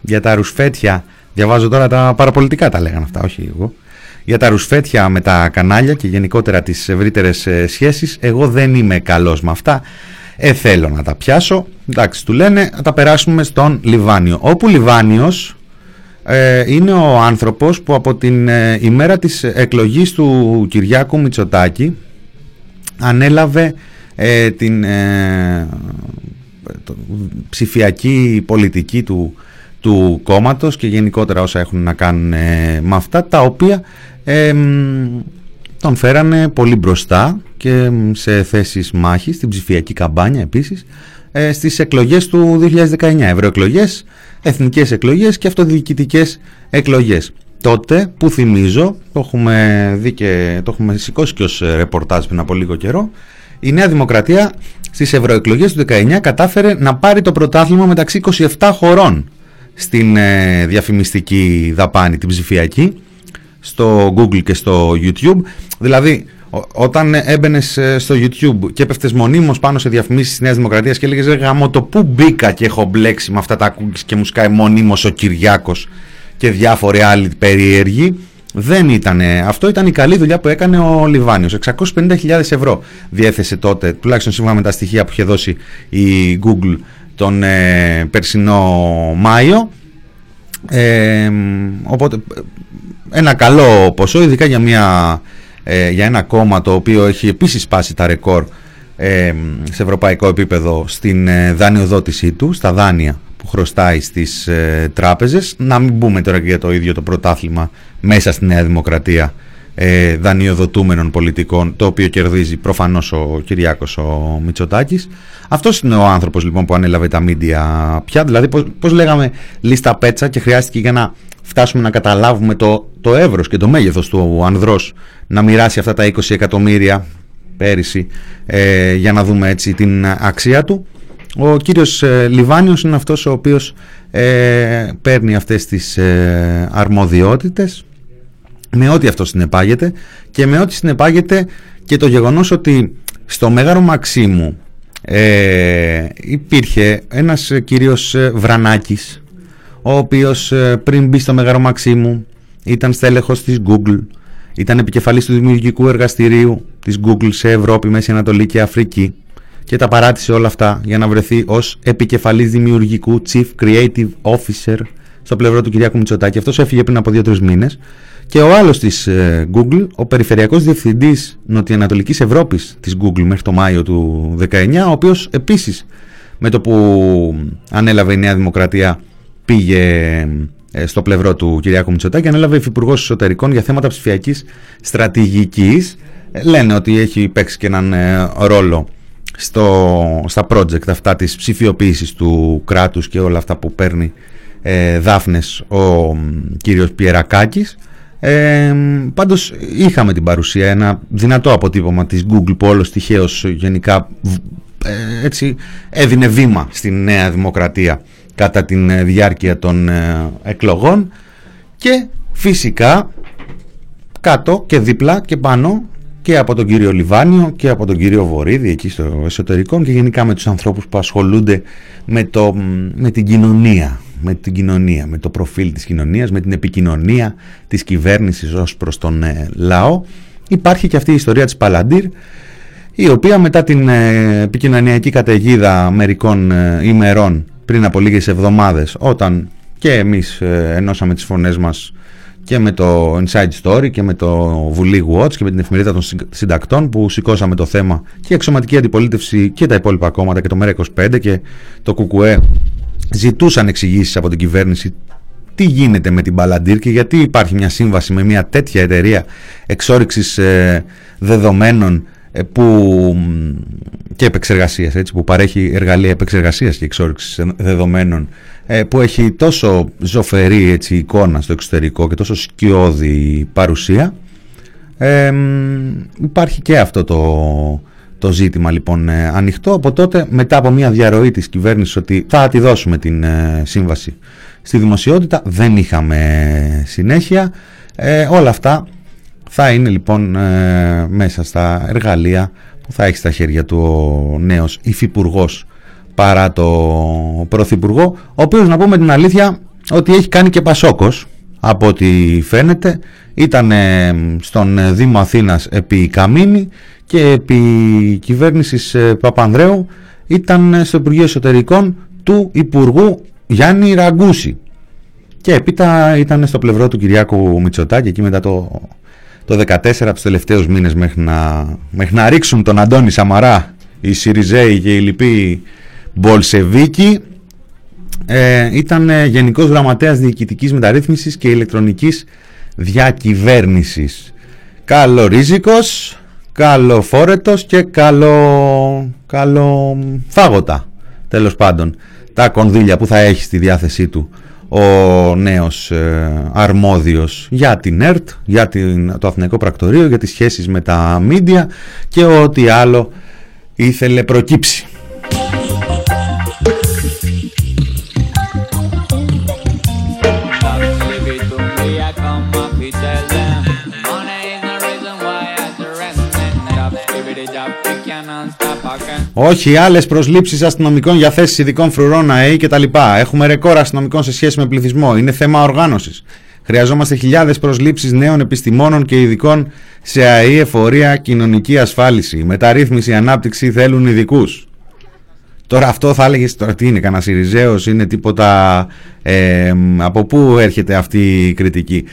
για τα ρουσφέτια, διαβάζω τώρα τα παραπολιτικά τα λέγανε αυτά, όχι εγώ, για τα ρουσφέτια με τα κανάλια και γενικότερα τις ευρύτερες ε, σχέσεις, εγώ δεν είμαι καλός με αυτά, ε, θέλω να τα πιάσω, εντάξει του λένε, να τα περάσουμε στον Λιβάνιο, όπου Λιβάνιος ε, είναι ο άνθρωπος που από την ε, ημέρα της εκλογής του Κυριάκου Μητσοτάκη ανέλαβε ε, την ψηφιακή πολιτική του, του κόμματος και γενικότερα όσα έχουν να κάνουν με αυτά τα οποία τον φέρανε πολύ μπροστά και σε θέσεις μάχης, στην ψηφιακή καμπάνια επίσης ε, στις εκλογές του 2019, ευρωεκλογές, εθνικές εκλογές και αυτοδιοικητικές εκλογές. Τότε που θυμίζω, το έχουμε δει και το έχουμε σηκώσει και ως ρεπορτάζ πριν από λίγο καιρό, η Νέα Δημοκρατία στις ευρωεκλογές του 19 κατάφερε να πάρει το πρωτάθλημα μεταξύ 27 χωρών στην ε, διαφημιστική δαπάνη, την ψηφιακή, στο Google και στο YouTube. Δηλαδή όταν έμπαινες ε, στο YouTube και έπεφτες μονίμως πάνω σε διαφημίσεις της Νέας Δημοκρατίας και έλεγες Γαμώ το πού μπήκα και έχω μπλέξει με αυτά τα cookies και μου σκάει μονίμως ο Κυριάκος και διάφοροι άλλοι περίεργοι. Δεν ήταν. Αυτό ήταν η καλή δουλειά που έκανε ο Λιβάνιος. 650.000 ευρώ διέθεσε τότε, τουλάχιστον σύμφωνα με τα στοιχεία που είχε δώσει η Google τον ε, περσινό Μάιο. Ε, οπότε ένα καλό ποσό, ειδικά για μια ε, για ένα κόμμα το οποίο έχει επίσης σπάσει τα ρεκόρ ε, σε ευρωπαϊκό επίπεδο στην ε, δανειοδότησή του, στα δάνεια που χρωστάει στις ε, τράπεζες. Να μην μπούμε τώρα και για το ίδιο το πρωτάθλημα μέσα στη Νέα Δημοκρατία ε, δανειοδοτούμενων πολιτικών, το οποίο κερδίζει προφανώς ο Κυριάκος ο Μητσοτάκης. Αυτός είναι ο άνθρωπος λοιπόν που ανέλαβε τα μίντια πια, δηλαδή πώς, πώς λέγαμε λίστα πέτσα και χρειάστηκε για να φτάσουμε να καταλάβουμε το, το εύρος και το μέγεθος του ανδρός να μοιράσει αυτά τα 20 εκατομμύρια πέρυσι ε, για να δούμε έτσι την αξία του. Ο κύριος ε, Λιβάνιος είναι αυτός ο οποίος ε, παίρνει αυτές τις ε, αρμοδιότητες. Με ό,τι αυτό συνεπάγεται και με ό,τι συνεπάγεται και το γεγονός ότι στο Μέγαρο Μαξίμου ε, υπήρχε ένας κύριος Βρανάκης ο οποίος πριν μπει στο Μέγαρο Μαξίμου ήταν στέλεχος της Google ήταν επικεφαλής του δημιουργικού εργαστηρίου της Google σε Ευρώπη, Μέση Ανατολή και Αφρική και τα παράτησε όλα αυτά για να βρεθεί ως επικεφαλής δημιουργικού Chief Creative Officer στο πλευρό του Κυριάκου Μητσοτάκη. Αυτός έφυγε πριν από 2-3 μήνες και ο άλλος της ε, Google, ο περιφερειακός διευθυντής νοτιοανατολικής Ευρώπης της Google μέχρι το Μάιο του 19, ο οποίος επίσης με το που ανέλαβε η Νέα Δημοκρατία πήγε ε, στο πλευρό του Κυριάκου Μητσοτάκη ανέλαβε υφυπουργός εσωτερικών για θέματα ψηφιακής στρατηγικής. Ε, λένε ότι έχει παίξει και έναν ε, ρόλο στο, στα project αυτά της ψηφιοποίησης του κράτους και όλα αυτά που παίρνει ε, δάφνες ο κύριος Πιερακάκης. Ε, πάντως είχαμε την παρουσία ένα δυνατό αποτύπωμα της Google που όλος τυχαίως γενικά έτσι έδινε βήμα στην Νέα Δημοκρατία κατά τη ε, διάρκεια των ε, εκλογών. Και φυσικά κάτω και δίπλα και πάνω και από τον κύριο Λιβάνιο και από τον κύριο Βορύδη εκεί στο εσωτερικό και γενικά με τους ανθρώπους που ασχολούνται με, το, με την κοινωνία με την κοινωνία, με το προφίλ της κοινωνίας, με την επικοινωνία της κυβέρνησης ως προς τον ε, λαό. Υπάρχει και αυτή η ιστορία της Παλαντήρ, η οποία μετά την ε, επικοινωνιακή καταιγίδα μερικών ημερών πριν από λίγες εβδομάδες όταν και εμείς ε, ενώσαμε τις φωνές μας και με το Inside Story και με το Βουλή Watch και με την εφημερίδα των συντακτών που σηκώσαμε το θέμα και η εξωματική αντιπολίτευση και τα υπόλοιπα κόμματα και το ΜΕΡΑ25 και το ΚΚΕ ζητούσαν εξηγήσεις από την κυβέρνηση. Τι γίνεται με την Παλαντήρ και γιατί υπάρχει μια σύμβαση με μια τέτοια εταιρεία εξόριξης ε, δεδομένων ε, που, και επεξεργασίας έτσι, που παρέχει εργαλεία επεξεργασίας και εξόρυξης δεδομένων ε, που έχει τόσο ζωφερή έτσι, εικόνα στο εξωτερικό και τόσο σκιώδη παρουσία ε, υπάρχει και αυτό το, το ζήτημα λοιπόν ε, ανοιχτό από τότε μετά από μια διαρροή της κυβέρνησης ότι θα τη δώσουμε την ε, σύμβαση. Στη δημοσιότητα δεν είχαμε συνέχεια. Όλα αυτά θα είναι λοιπόν μέσα στα εργαλεία που θα έχει στα χέρια του ο νέος υφυπουργός παρά το Πρωθυπουργό, ο οποίος να πούμε την αλήθεια ότι έχει κάνει και Πασόκος από ό,τι φαίνεται. Ήταν στον Δήμο Αθήνας επί Καμίνη και επί κυβέρνησης ε, Παπανδρέου ήταν στο Υπουργείο Εσωτερικών του Υπουργού Γιάννη Ραγκούση. Και έπειτα ήταν στο πλευρό του Κυριάκου Μητσοτάκη εκεί μετά το, το 14 από τους τελευταίους μήνες μέχρι να, μέχρι να ρίξουν τον Αντώνη Σαμαρά οι Σιριζέοι και οι λοιποί Μπολσεβίκη ε, ήταν ε, Γενικός Γραμματέας Διοικητικής Μεταρρύθμισης και Ηλεκτρονικής Διακυβέρνησης. Καλορίζικος, καλοφόρετος και καλο, καλοφάγωτα τέλος πάντων τα κονδύλια που θα έχει στη διάθεσή του ο νέος ε, αρμόδιος για την ΕΡΤ, για την, το Αθηναϊκό Πρακτορείο, για τις σχέσεις με τα μίντια και ό,τι άλλο ήθελε προκύψει. Όχι, άλλες προσλήψεις αστυνομικών για θέσεις ειδικών φρουρών ΑΕΗ κτλ. Έχουμε ρεκόρ αστυνομικών σε σχέση με πληθυσμό. Είναι θέμα οργάνωσης. Χρειαζόμαστε χιλιάδες προσλήψεις νέων επιστημόνων και ειδικών σε ΑΕΗ, εφορία, κοινωνική ασφάλιση. Μεταρρύθμιση, ανάπτυξη θέλουν ειδικούς. Τώρα αυτό θα έλεγες τώρα τι είναι, κανένας Σιριζέο, είναι τίποτα. Ε, από πού έρχεται αυτή η κριτική.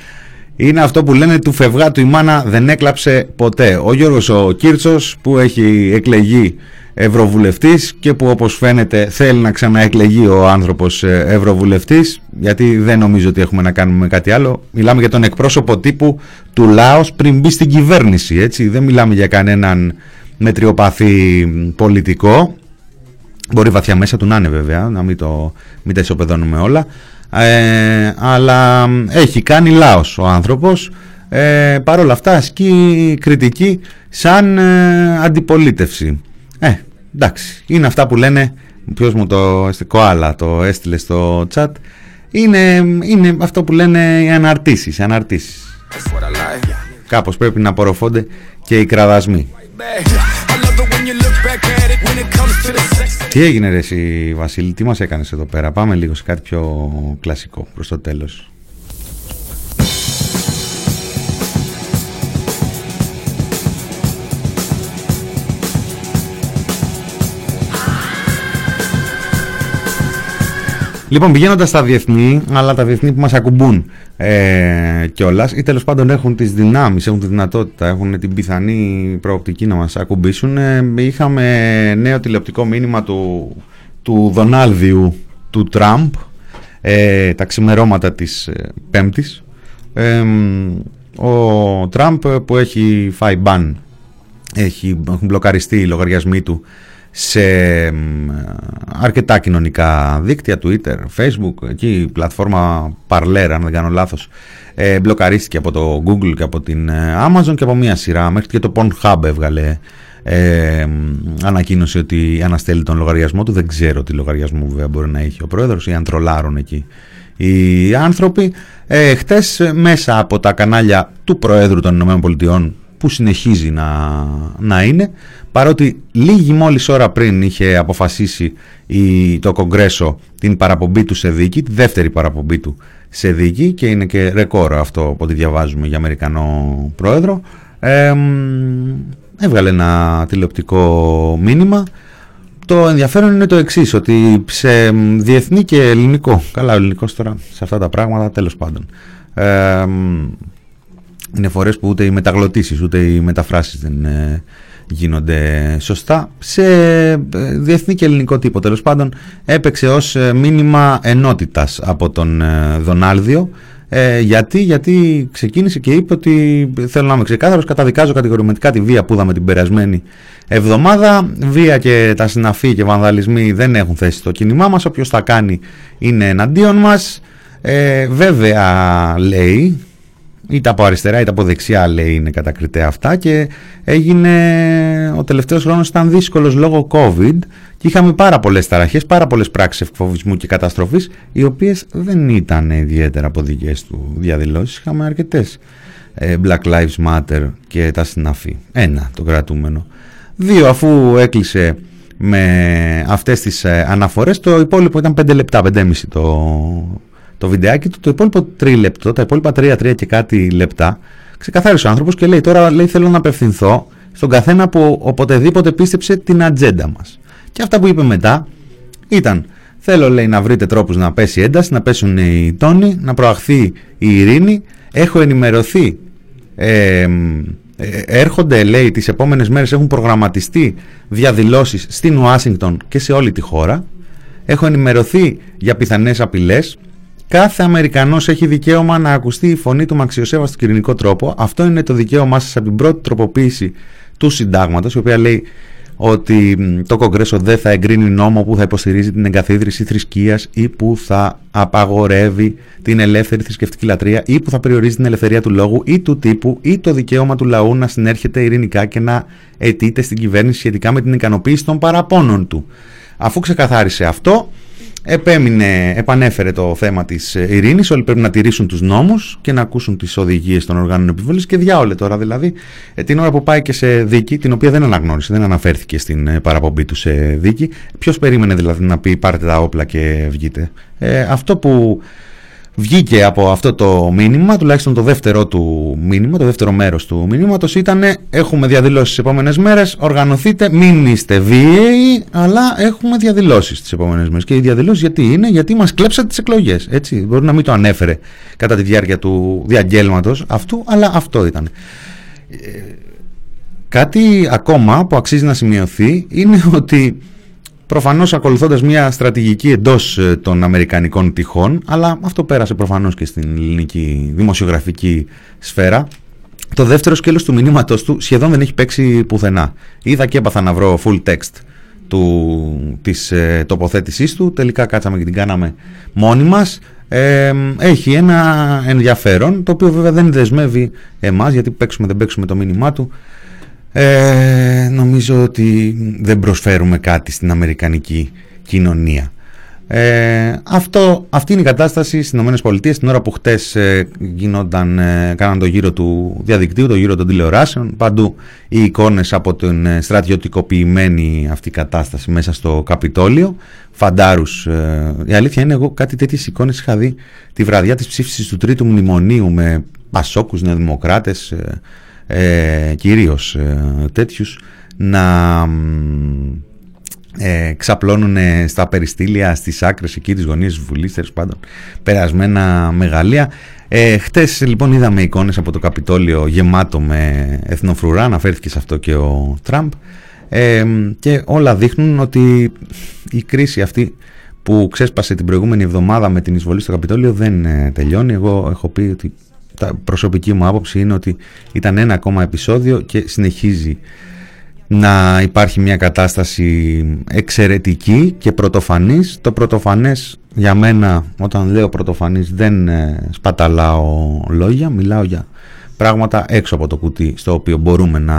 Είναι αυτό που λένε του φευγάτου η μάνα δεν έκλαψε ποτέ. Ο Γιώργος ο Κίρτσος που έχει εκλεγεί ευρωβουλευτής και που όπως φαίνεται θέλει να ξαναεκλεγεί ο άνθρωπος ε, ευρωβουλευτής γιατί δεν νομίζω ότι έχουμε να κάνουμε κάτι άλλο. Μιλάμε για τον εκπρόσωπο τύπου του Λάος πριν μπει στην κυβέρνηση. Έτσι. Δεν μιλάμε για κανέναν μετριοπαθή πολιτικό. Μπορεί βαθιά μέσα του να είναι βέβαια, να μην, το, μην τα ισοπεδώνουμε όλα. Ε, αλλά έχει κάνει λάος ο άνθρωπος ε, παρόλα αυτά ασκεί κριτική σαν ε, αντιπολίτευση ε, εντάξει, είναι αυτά που λένε ποιος μου το Κοάλα το έστειλε στο chat είναι, είναι αυτό που λένε οι αναρτήσεις, αναρτήσεις. Κάπως πρέπει να απορροφώνται και οι κραδασμοί τι έγινε ρε εσύ Βασίλη, τι μας έκανες εδώ πέρα Πάμε λίγο σε κάτι πιο κλασικό προς το τέλος Λοιπόν, πηγαίνοντας στα διεθνή, αλλά τα διεθνή που μας ακουμπούν ε, κιόλας ή τέλος πάντων έχουν τις δυνάμεις, έχουν τη δυνατότητα, έχουν την πιθανή προοπτική να μας ακουμπήσουν, ε, είχαμε νέο τηλεοπτικό μήνυμα του, του Δονάλδιου του Τραμπ ε, τα ξημερώματα της ε, Πέμπτης. Ε, ο Τραμπ που έχει φάει μπαν, έχει, έχουν μπλοκαριστεί οι λογαριασμοί του σε αρκετά κοινωνικά δίκτυα, Twitter, Facebook, εκεί η πλατφόρμα Parler, αν δεν κάνω λάθος, ε, μπλοκαρίστηκε από το Google και από την ε, Amazon και από μία σειρά, μέχρι και το Pornhub έβγαλε ε, ανακοίνωση ότι αναστέλει τον λογαριασμό του, δεν ξέρω τι λογαριασμό βέβαια μπορεί να έχει ο πρόεδρος ή αν τρολάρουν εκεί οι άνθρωποι. Ε, χτες μέσα από τα κανάλια του Προέδρου των ΗΠΑ που συνεχίζει να, να είναι παρότι λίγη μόλις ώρα πριν είχε αποφασίσει η, το Κογκρέσο την παραπομπή του σε δίκη, τη δεύτερη παραπομπή του σε δίκη και είναι και ρεκόρ αυτό που ό,τι διαβάζουμε για Αμερικανό πρόεδρο ε, έβγαλε ένα τηλεοπτικό μήνυμα. Το ενδιαφέρον είναι το εξής, ότι σε διεθνή και ελληνικό, καλά ο ελληνικός τώρα σε αυτά τα πράγματα τέλος πάντων, ε, είναι φορές που ούτε οι μεταγλωτήσεις ούτε οι μεταφράσεις δεν, γίνονται σωστά. Σε ε, διεθνή και ελληνικό τύπο τέλος πάντων έπαιξε ως ε, μήνυμα ενότητας από τον ε, Δονάλδιο. Ε, γιατί, γιατί ξεκίνησε και είπε ότι θέλω να είμαι ξεκάθαρος καταδικάζω κατηγορηματικά τη βία που είδαμε την περασμένη εβδομάδα. Βία και τα συναφή και βανδαλισμοί δεν έχουν θέση στο κίνημά μας. Όποιος τα κάνει είναι εναντίον μας. Ε, βέβαια λέει είτε από αριστερά είτε από δεξιά λέει είναι κατακριτέα αυτά και έγινε ο τελευταίος χρόνος ήταν δύσκολος λόγω COVID και είχαμε πάρα πολλές ταραχές, πάρα πολλές πράξεις εκφοβισμού και καταστροφής οι οποίες δεν ήταν ιδιαίτερα από δικές του διαδηλώσεις. Είχαμε αρκετές ε, Black Lives Matter και τα συναφή. Ένα το κρατούμενο. Δύο αφού έκλεισε με αυτές τις ε, αναφορές το υπόλοιπο ήταν 5 λεπτά, 5,5 το, το βιντεάκι του, το υπόλοιπο τρίλεπτο, τα υπόλοιπα τρία, τρία και κάτι λεπτά, ξεκαθάρισε ο άνθρωπος και λέει τώρα λέει, θέλω να απευθυνθώ στον καθένα που οποτεδήποτε πίστεψε την ατζέντα μας. Και αυτά που είπε μετά ήταν θέλω λέει να βρείτε τρόπους να πέσει ένταση, να πέσουν οι τόνοι, να προαχθεί η ειρήνη, έχω ενημερωθεί ε, έρχονται λέει τις επόμενες μέρες έχουν προγραμματιστεί διαδηλώσεις στην Ουάσιγκτον και σε όλη τη χώρα. Έχω ενημερωθεί για πιθανές απειλές Κάθε Αμερικανός έχει δικαίωμα να ακουστεί η φωνή του με αξιοσέβαστο κοινωνικό τρόπο. Αυτό είναι το δικαίωμά σας από την πρώτη τροποποίηση του συντάγματος, η οποία λέει ότι το Κογκρέσο δεν θα εγκρίνει νόμο που θα υποστηρίζει την εγκαθίδρυση θρησκείας ή που θα απαγορεύει την ελεύθερη θρησκευτική λατρεία ή που θα περιορίζει την ελευθερία του λόγου ή του τύπου ή το δικαίωμα του λαού να συνέρχεται ειρηνικά και να αιτείται στην κυβέρνηση σχετικά με την ικανοποίηση των παραπώνων του. Αφού ξεκαθάρισε αυτό, επέμεινε, επανέφερε το θέμα της ε, ειρήνης, όλοι πρέπει να τηρήσουν τους νόμους και να ακούσουν τις οδηγίες των οργάνων επιβολής και διάολε τώρα δηλαδή ε, την ώρα που πάει και σε δίκη, την οποία δεν αναγνώρισε, δεν αναφέρθηκε στην ε, παραπομπή του σε δίκη. Ποιος περίμενε δηλαδή να πει πάρτε τα όπλα και βγείτε. αυτό που βγήκε από αυτό το μήνυμα, τουλάχιστον το δεύτερο του μήνυμα, το δεύτερο μέρος του μήνυματος ήταν έχουμε διαδηλώσεις τις επόμενες μέρες, οργανωθείτε, μην είστε βίαιοι, αλλά έχουμε διαδηλώσεις τις επόμενες μέρες. Και οι διαδηλώσεις γιατί είναι, γιατί μας κλέψατε τις εκλογές, έτσι, μπορεί να μην το ανέφερε κατά τη διάρκεια του διαγγέλματος αυτού, αλλά αυτό ήταν. Ε, κάτι ακόμα που αξίζει να σημειωθεί είναι ότι προφανώς ακολουθώντας μια στρατηγική εντός ε, των Αμερικανικών τυχών, αλλά αυτό πέρασε προφανώς και στην ελληνική δημοσιογραφική σφαίρα. Το δεύτερο σκέλος του μηνύματος του σχεδόν δεν έχει παίξει πουθενά. Είδα και έπαθα να βρω full text του, της ε, τοποθέτησής του, τελικά κάτσαμε και την κάναμε μόνοι μας. Ε, έχει ένα ενδιαφέρον, το οποίο βέβαια δεν δεσμεύει εμάς, γιατί παίξουμε δεν παίξουμε το μήνυμά του, ε, νομίζω ότι δεν προσφέρουμε κάτι στην Αμερικανική κοινωνία. Ε, αυτό, αυτή είναι η κατάσταση στις ΗΠΑ την ώρα που χτες ε, γίνονταν, ε, κάναν το γύρο του διαδικτύου, το γύρο των τηλεοράσεων παντού οι εικόνες από την ε, στρατιωτικοποιημένη αυτή κατάσταση μέσα στο Καπιτόλιο φαντάρους ε, η αλήθεια είναι εγώ κάτι τέτοιες εικόνες είχα δει τη βραδιά της ψήφισης του τρίτου μνημονίου με πασόκους νεοδημοκράτες ε, κυρίως ε, τέτοιους να ε, ξαπλώνουν στα περιστήλια στις άκρες εκεί της γωνίας της Βουλής τέλος πάντων περασμένα μεγαλεία. Ε, χτες λοιπόν είδαμε εικόνες από το Καπιτόλιο γεμάτο με εθνοφρουρά. Αναφέρθηκε σε αυτό και ο Τραμπ. Ε, και όλα δείχνουν ότι η κρίση αυτή που ξέσπασε την προηγούμενη εβδομάδα με την εισβολή στο Καπιτόλιο δεν ε, τελειώνει. Εγώ έχω πει ότι τα προσωπική μου άποψη είναι ότι ήταν ένα ακόμα επεισόδιο και συνεχίζει να υπάρχει μια κατάσταση εξαιρετική και πρωτοφανής. Το πρωτοφανές για μένα, όταν λέω πρωτοφανής, δεν ε, σπαταλάω λόγια, μιλάω για πράγματα έξω από το κουτί στο οποίο μπορούμε να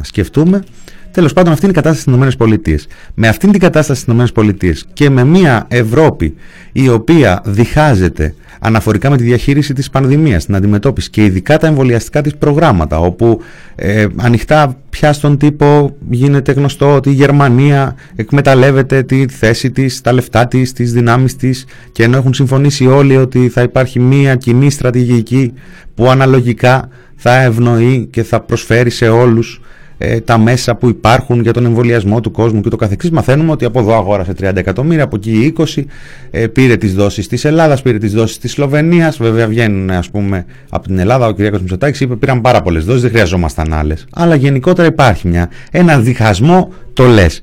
σκεφτούμε. Τέλος πάντων αυτή είναι η κατάσταση στις ΗΠΑ. Με αυτήν την κατάσταση στις ΗΠΑ και με μια Ευρώπη η οποία διχάζεται αναφορικά με τη διαχείριση της πανδημίας, την αντιμετώπιση και ειδικά τα εμβολιαστικά της προγράμματα, όπου ε, ανοιχτά πια στον τύπο γίνεται γνωστό ότι η Γερμανία εκμεταλλεύεται τη θέση της, τα λεφτά της, τις δυνάμεις της και ενώ έχουν συμφωνήσει όλοι ότι θα υπάρχει μία κοινή στρατηγική που αναλογικά θα ευνοεί και θα προσφέρει σε όλους ε, τα μέσα που υπάρχουν για τον εμβολιασμό του κόσμου και το καθεξής. Μαθαίνουμε ότι από εδώ αγόρασε 30 εκατομμύρια, από εκεί 20, ε, πήρε τις δόσεις της Ελλάδας, πήρε τις δόσεις της Σλοβενίας, βέβαια βγαίνουν ας πούμε από την Ελλάδα, ο κ. Μητσοτάκης είπε πήραν πάρα πολλές δόσεις, δεν χρειαζόμασταν άλλες. Αλλά γενικότερα υπάρχει μια, ένα διχασμό, το λες.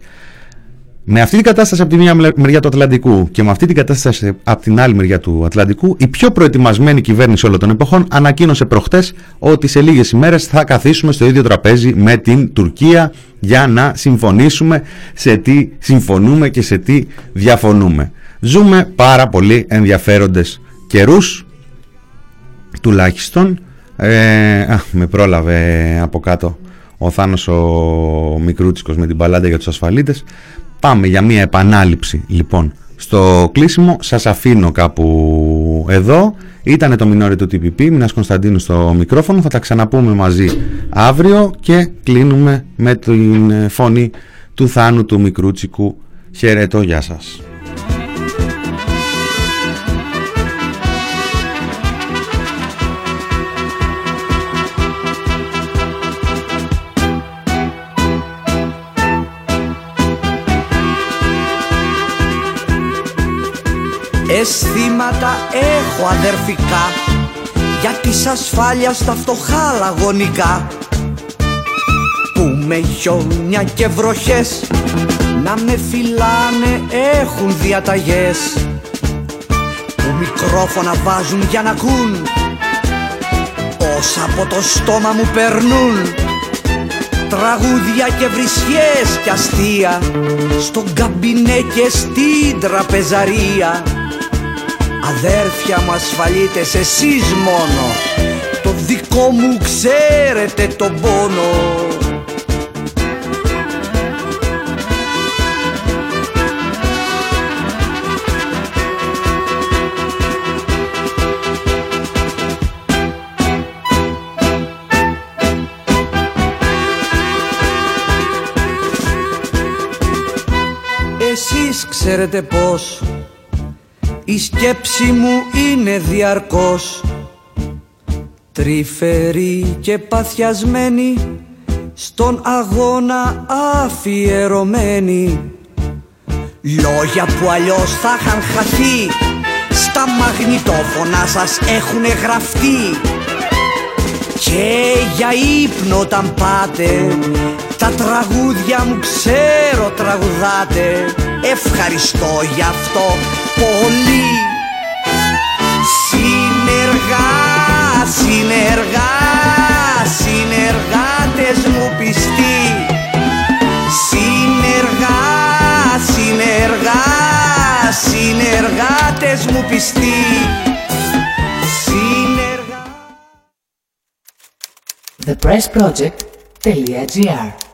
Με αυτή την κατάσταση από τη μία μεριά του Ατλαντικού και με αυτή την κατάσταση από την άλλη μεριά του Ατλαντικού, η πιο προετοιμασμένη κυβέρνηση όλων των εποχών ανακοίνωσε προχτές ότι σε λίγες ημέρες θα καθίσουμε στο ίδιο τραπέζι με την Τουρκία για να συμφωνήσουμε σε τι συμφωνούμε και σε τι διαφωνούμε. Ζούμε πάρα πολύ ενδιαφέροντες καιρούς, τουλάχιστον. Ε, α, με πρόλαβε από κάτω ο Θάνος ο Μικρούτσικος με την παλάντα για τους ασφαλίτες Πάμε για μια επανάληψη λοιπόν στο κλείσιμο. Σας αφήνω κάπου εδώ. Ήτανε το μινόρι του TPP, Μινάς Κωνσταντίνου στο μικρόφωνο. Θα τα ξαναπούμε μαζί αύριο και κλείνουμε με την φωνή του Θάνου του Μικρούτσικου. Χαιρετώ, γεια σας. Αισθήματα έχω αδερφικά Για της ασφάλειας τα φτωχά λαγωνικά. Που με χιόνια και βροχές Να με φυλάνε έχουν διαταγές. Που μικρόφωνα βάζουν για να ακούν Όσα από το στόμα μου περνούν. Τραγούδια και βρισιές και αστεία Στον καμπινέ και στην τραπεζαρία Αδέρφια μου ασφαλίτες εσείς μόνο. Το δικό μου ξέρετε τον πόνο. Εσείς ξέρετε πως η σκέψη μου είναι διαρκώς Τρυφερή και παθιασμένη Στον αγώνα αφιερωμένη. Λόγια που αλλιώς θα είχαν χαθεί Στα μαγνητόφωνα σας έχουν γραφτεί. Και για ύπνο όταν πάτε Τα τραγούδια μου ξέρω τραγουδάτε. Ευχαριστώ γι' αυτό πολύ. Συνεργά, συνεργά, συνεργάτες μου πιστοί. Συνεργά, συνεργά, συνεργάτες μου πιστοί. Συνεργά. Thepressproject.gr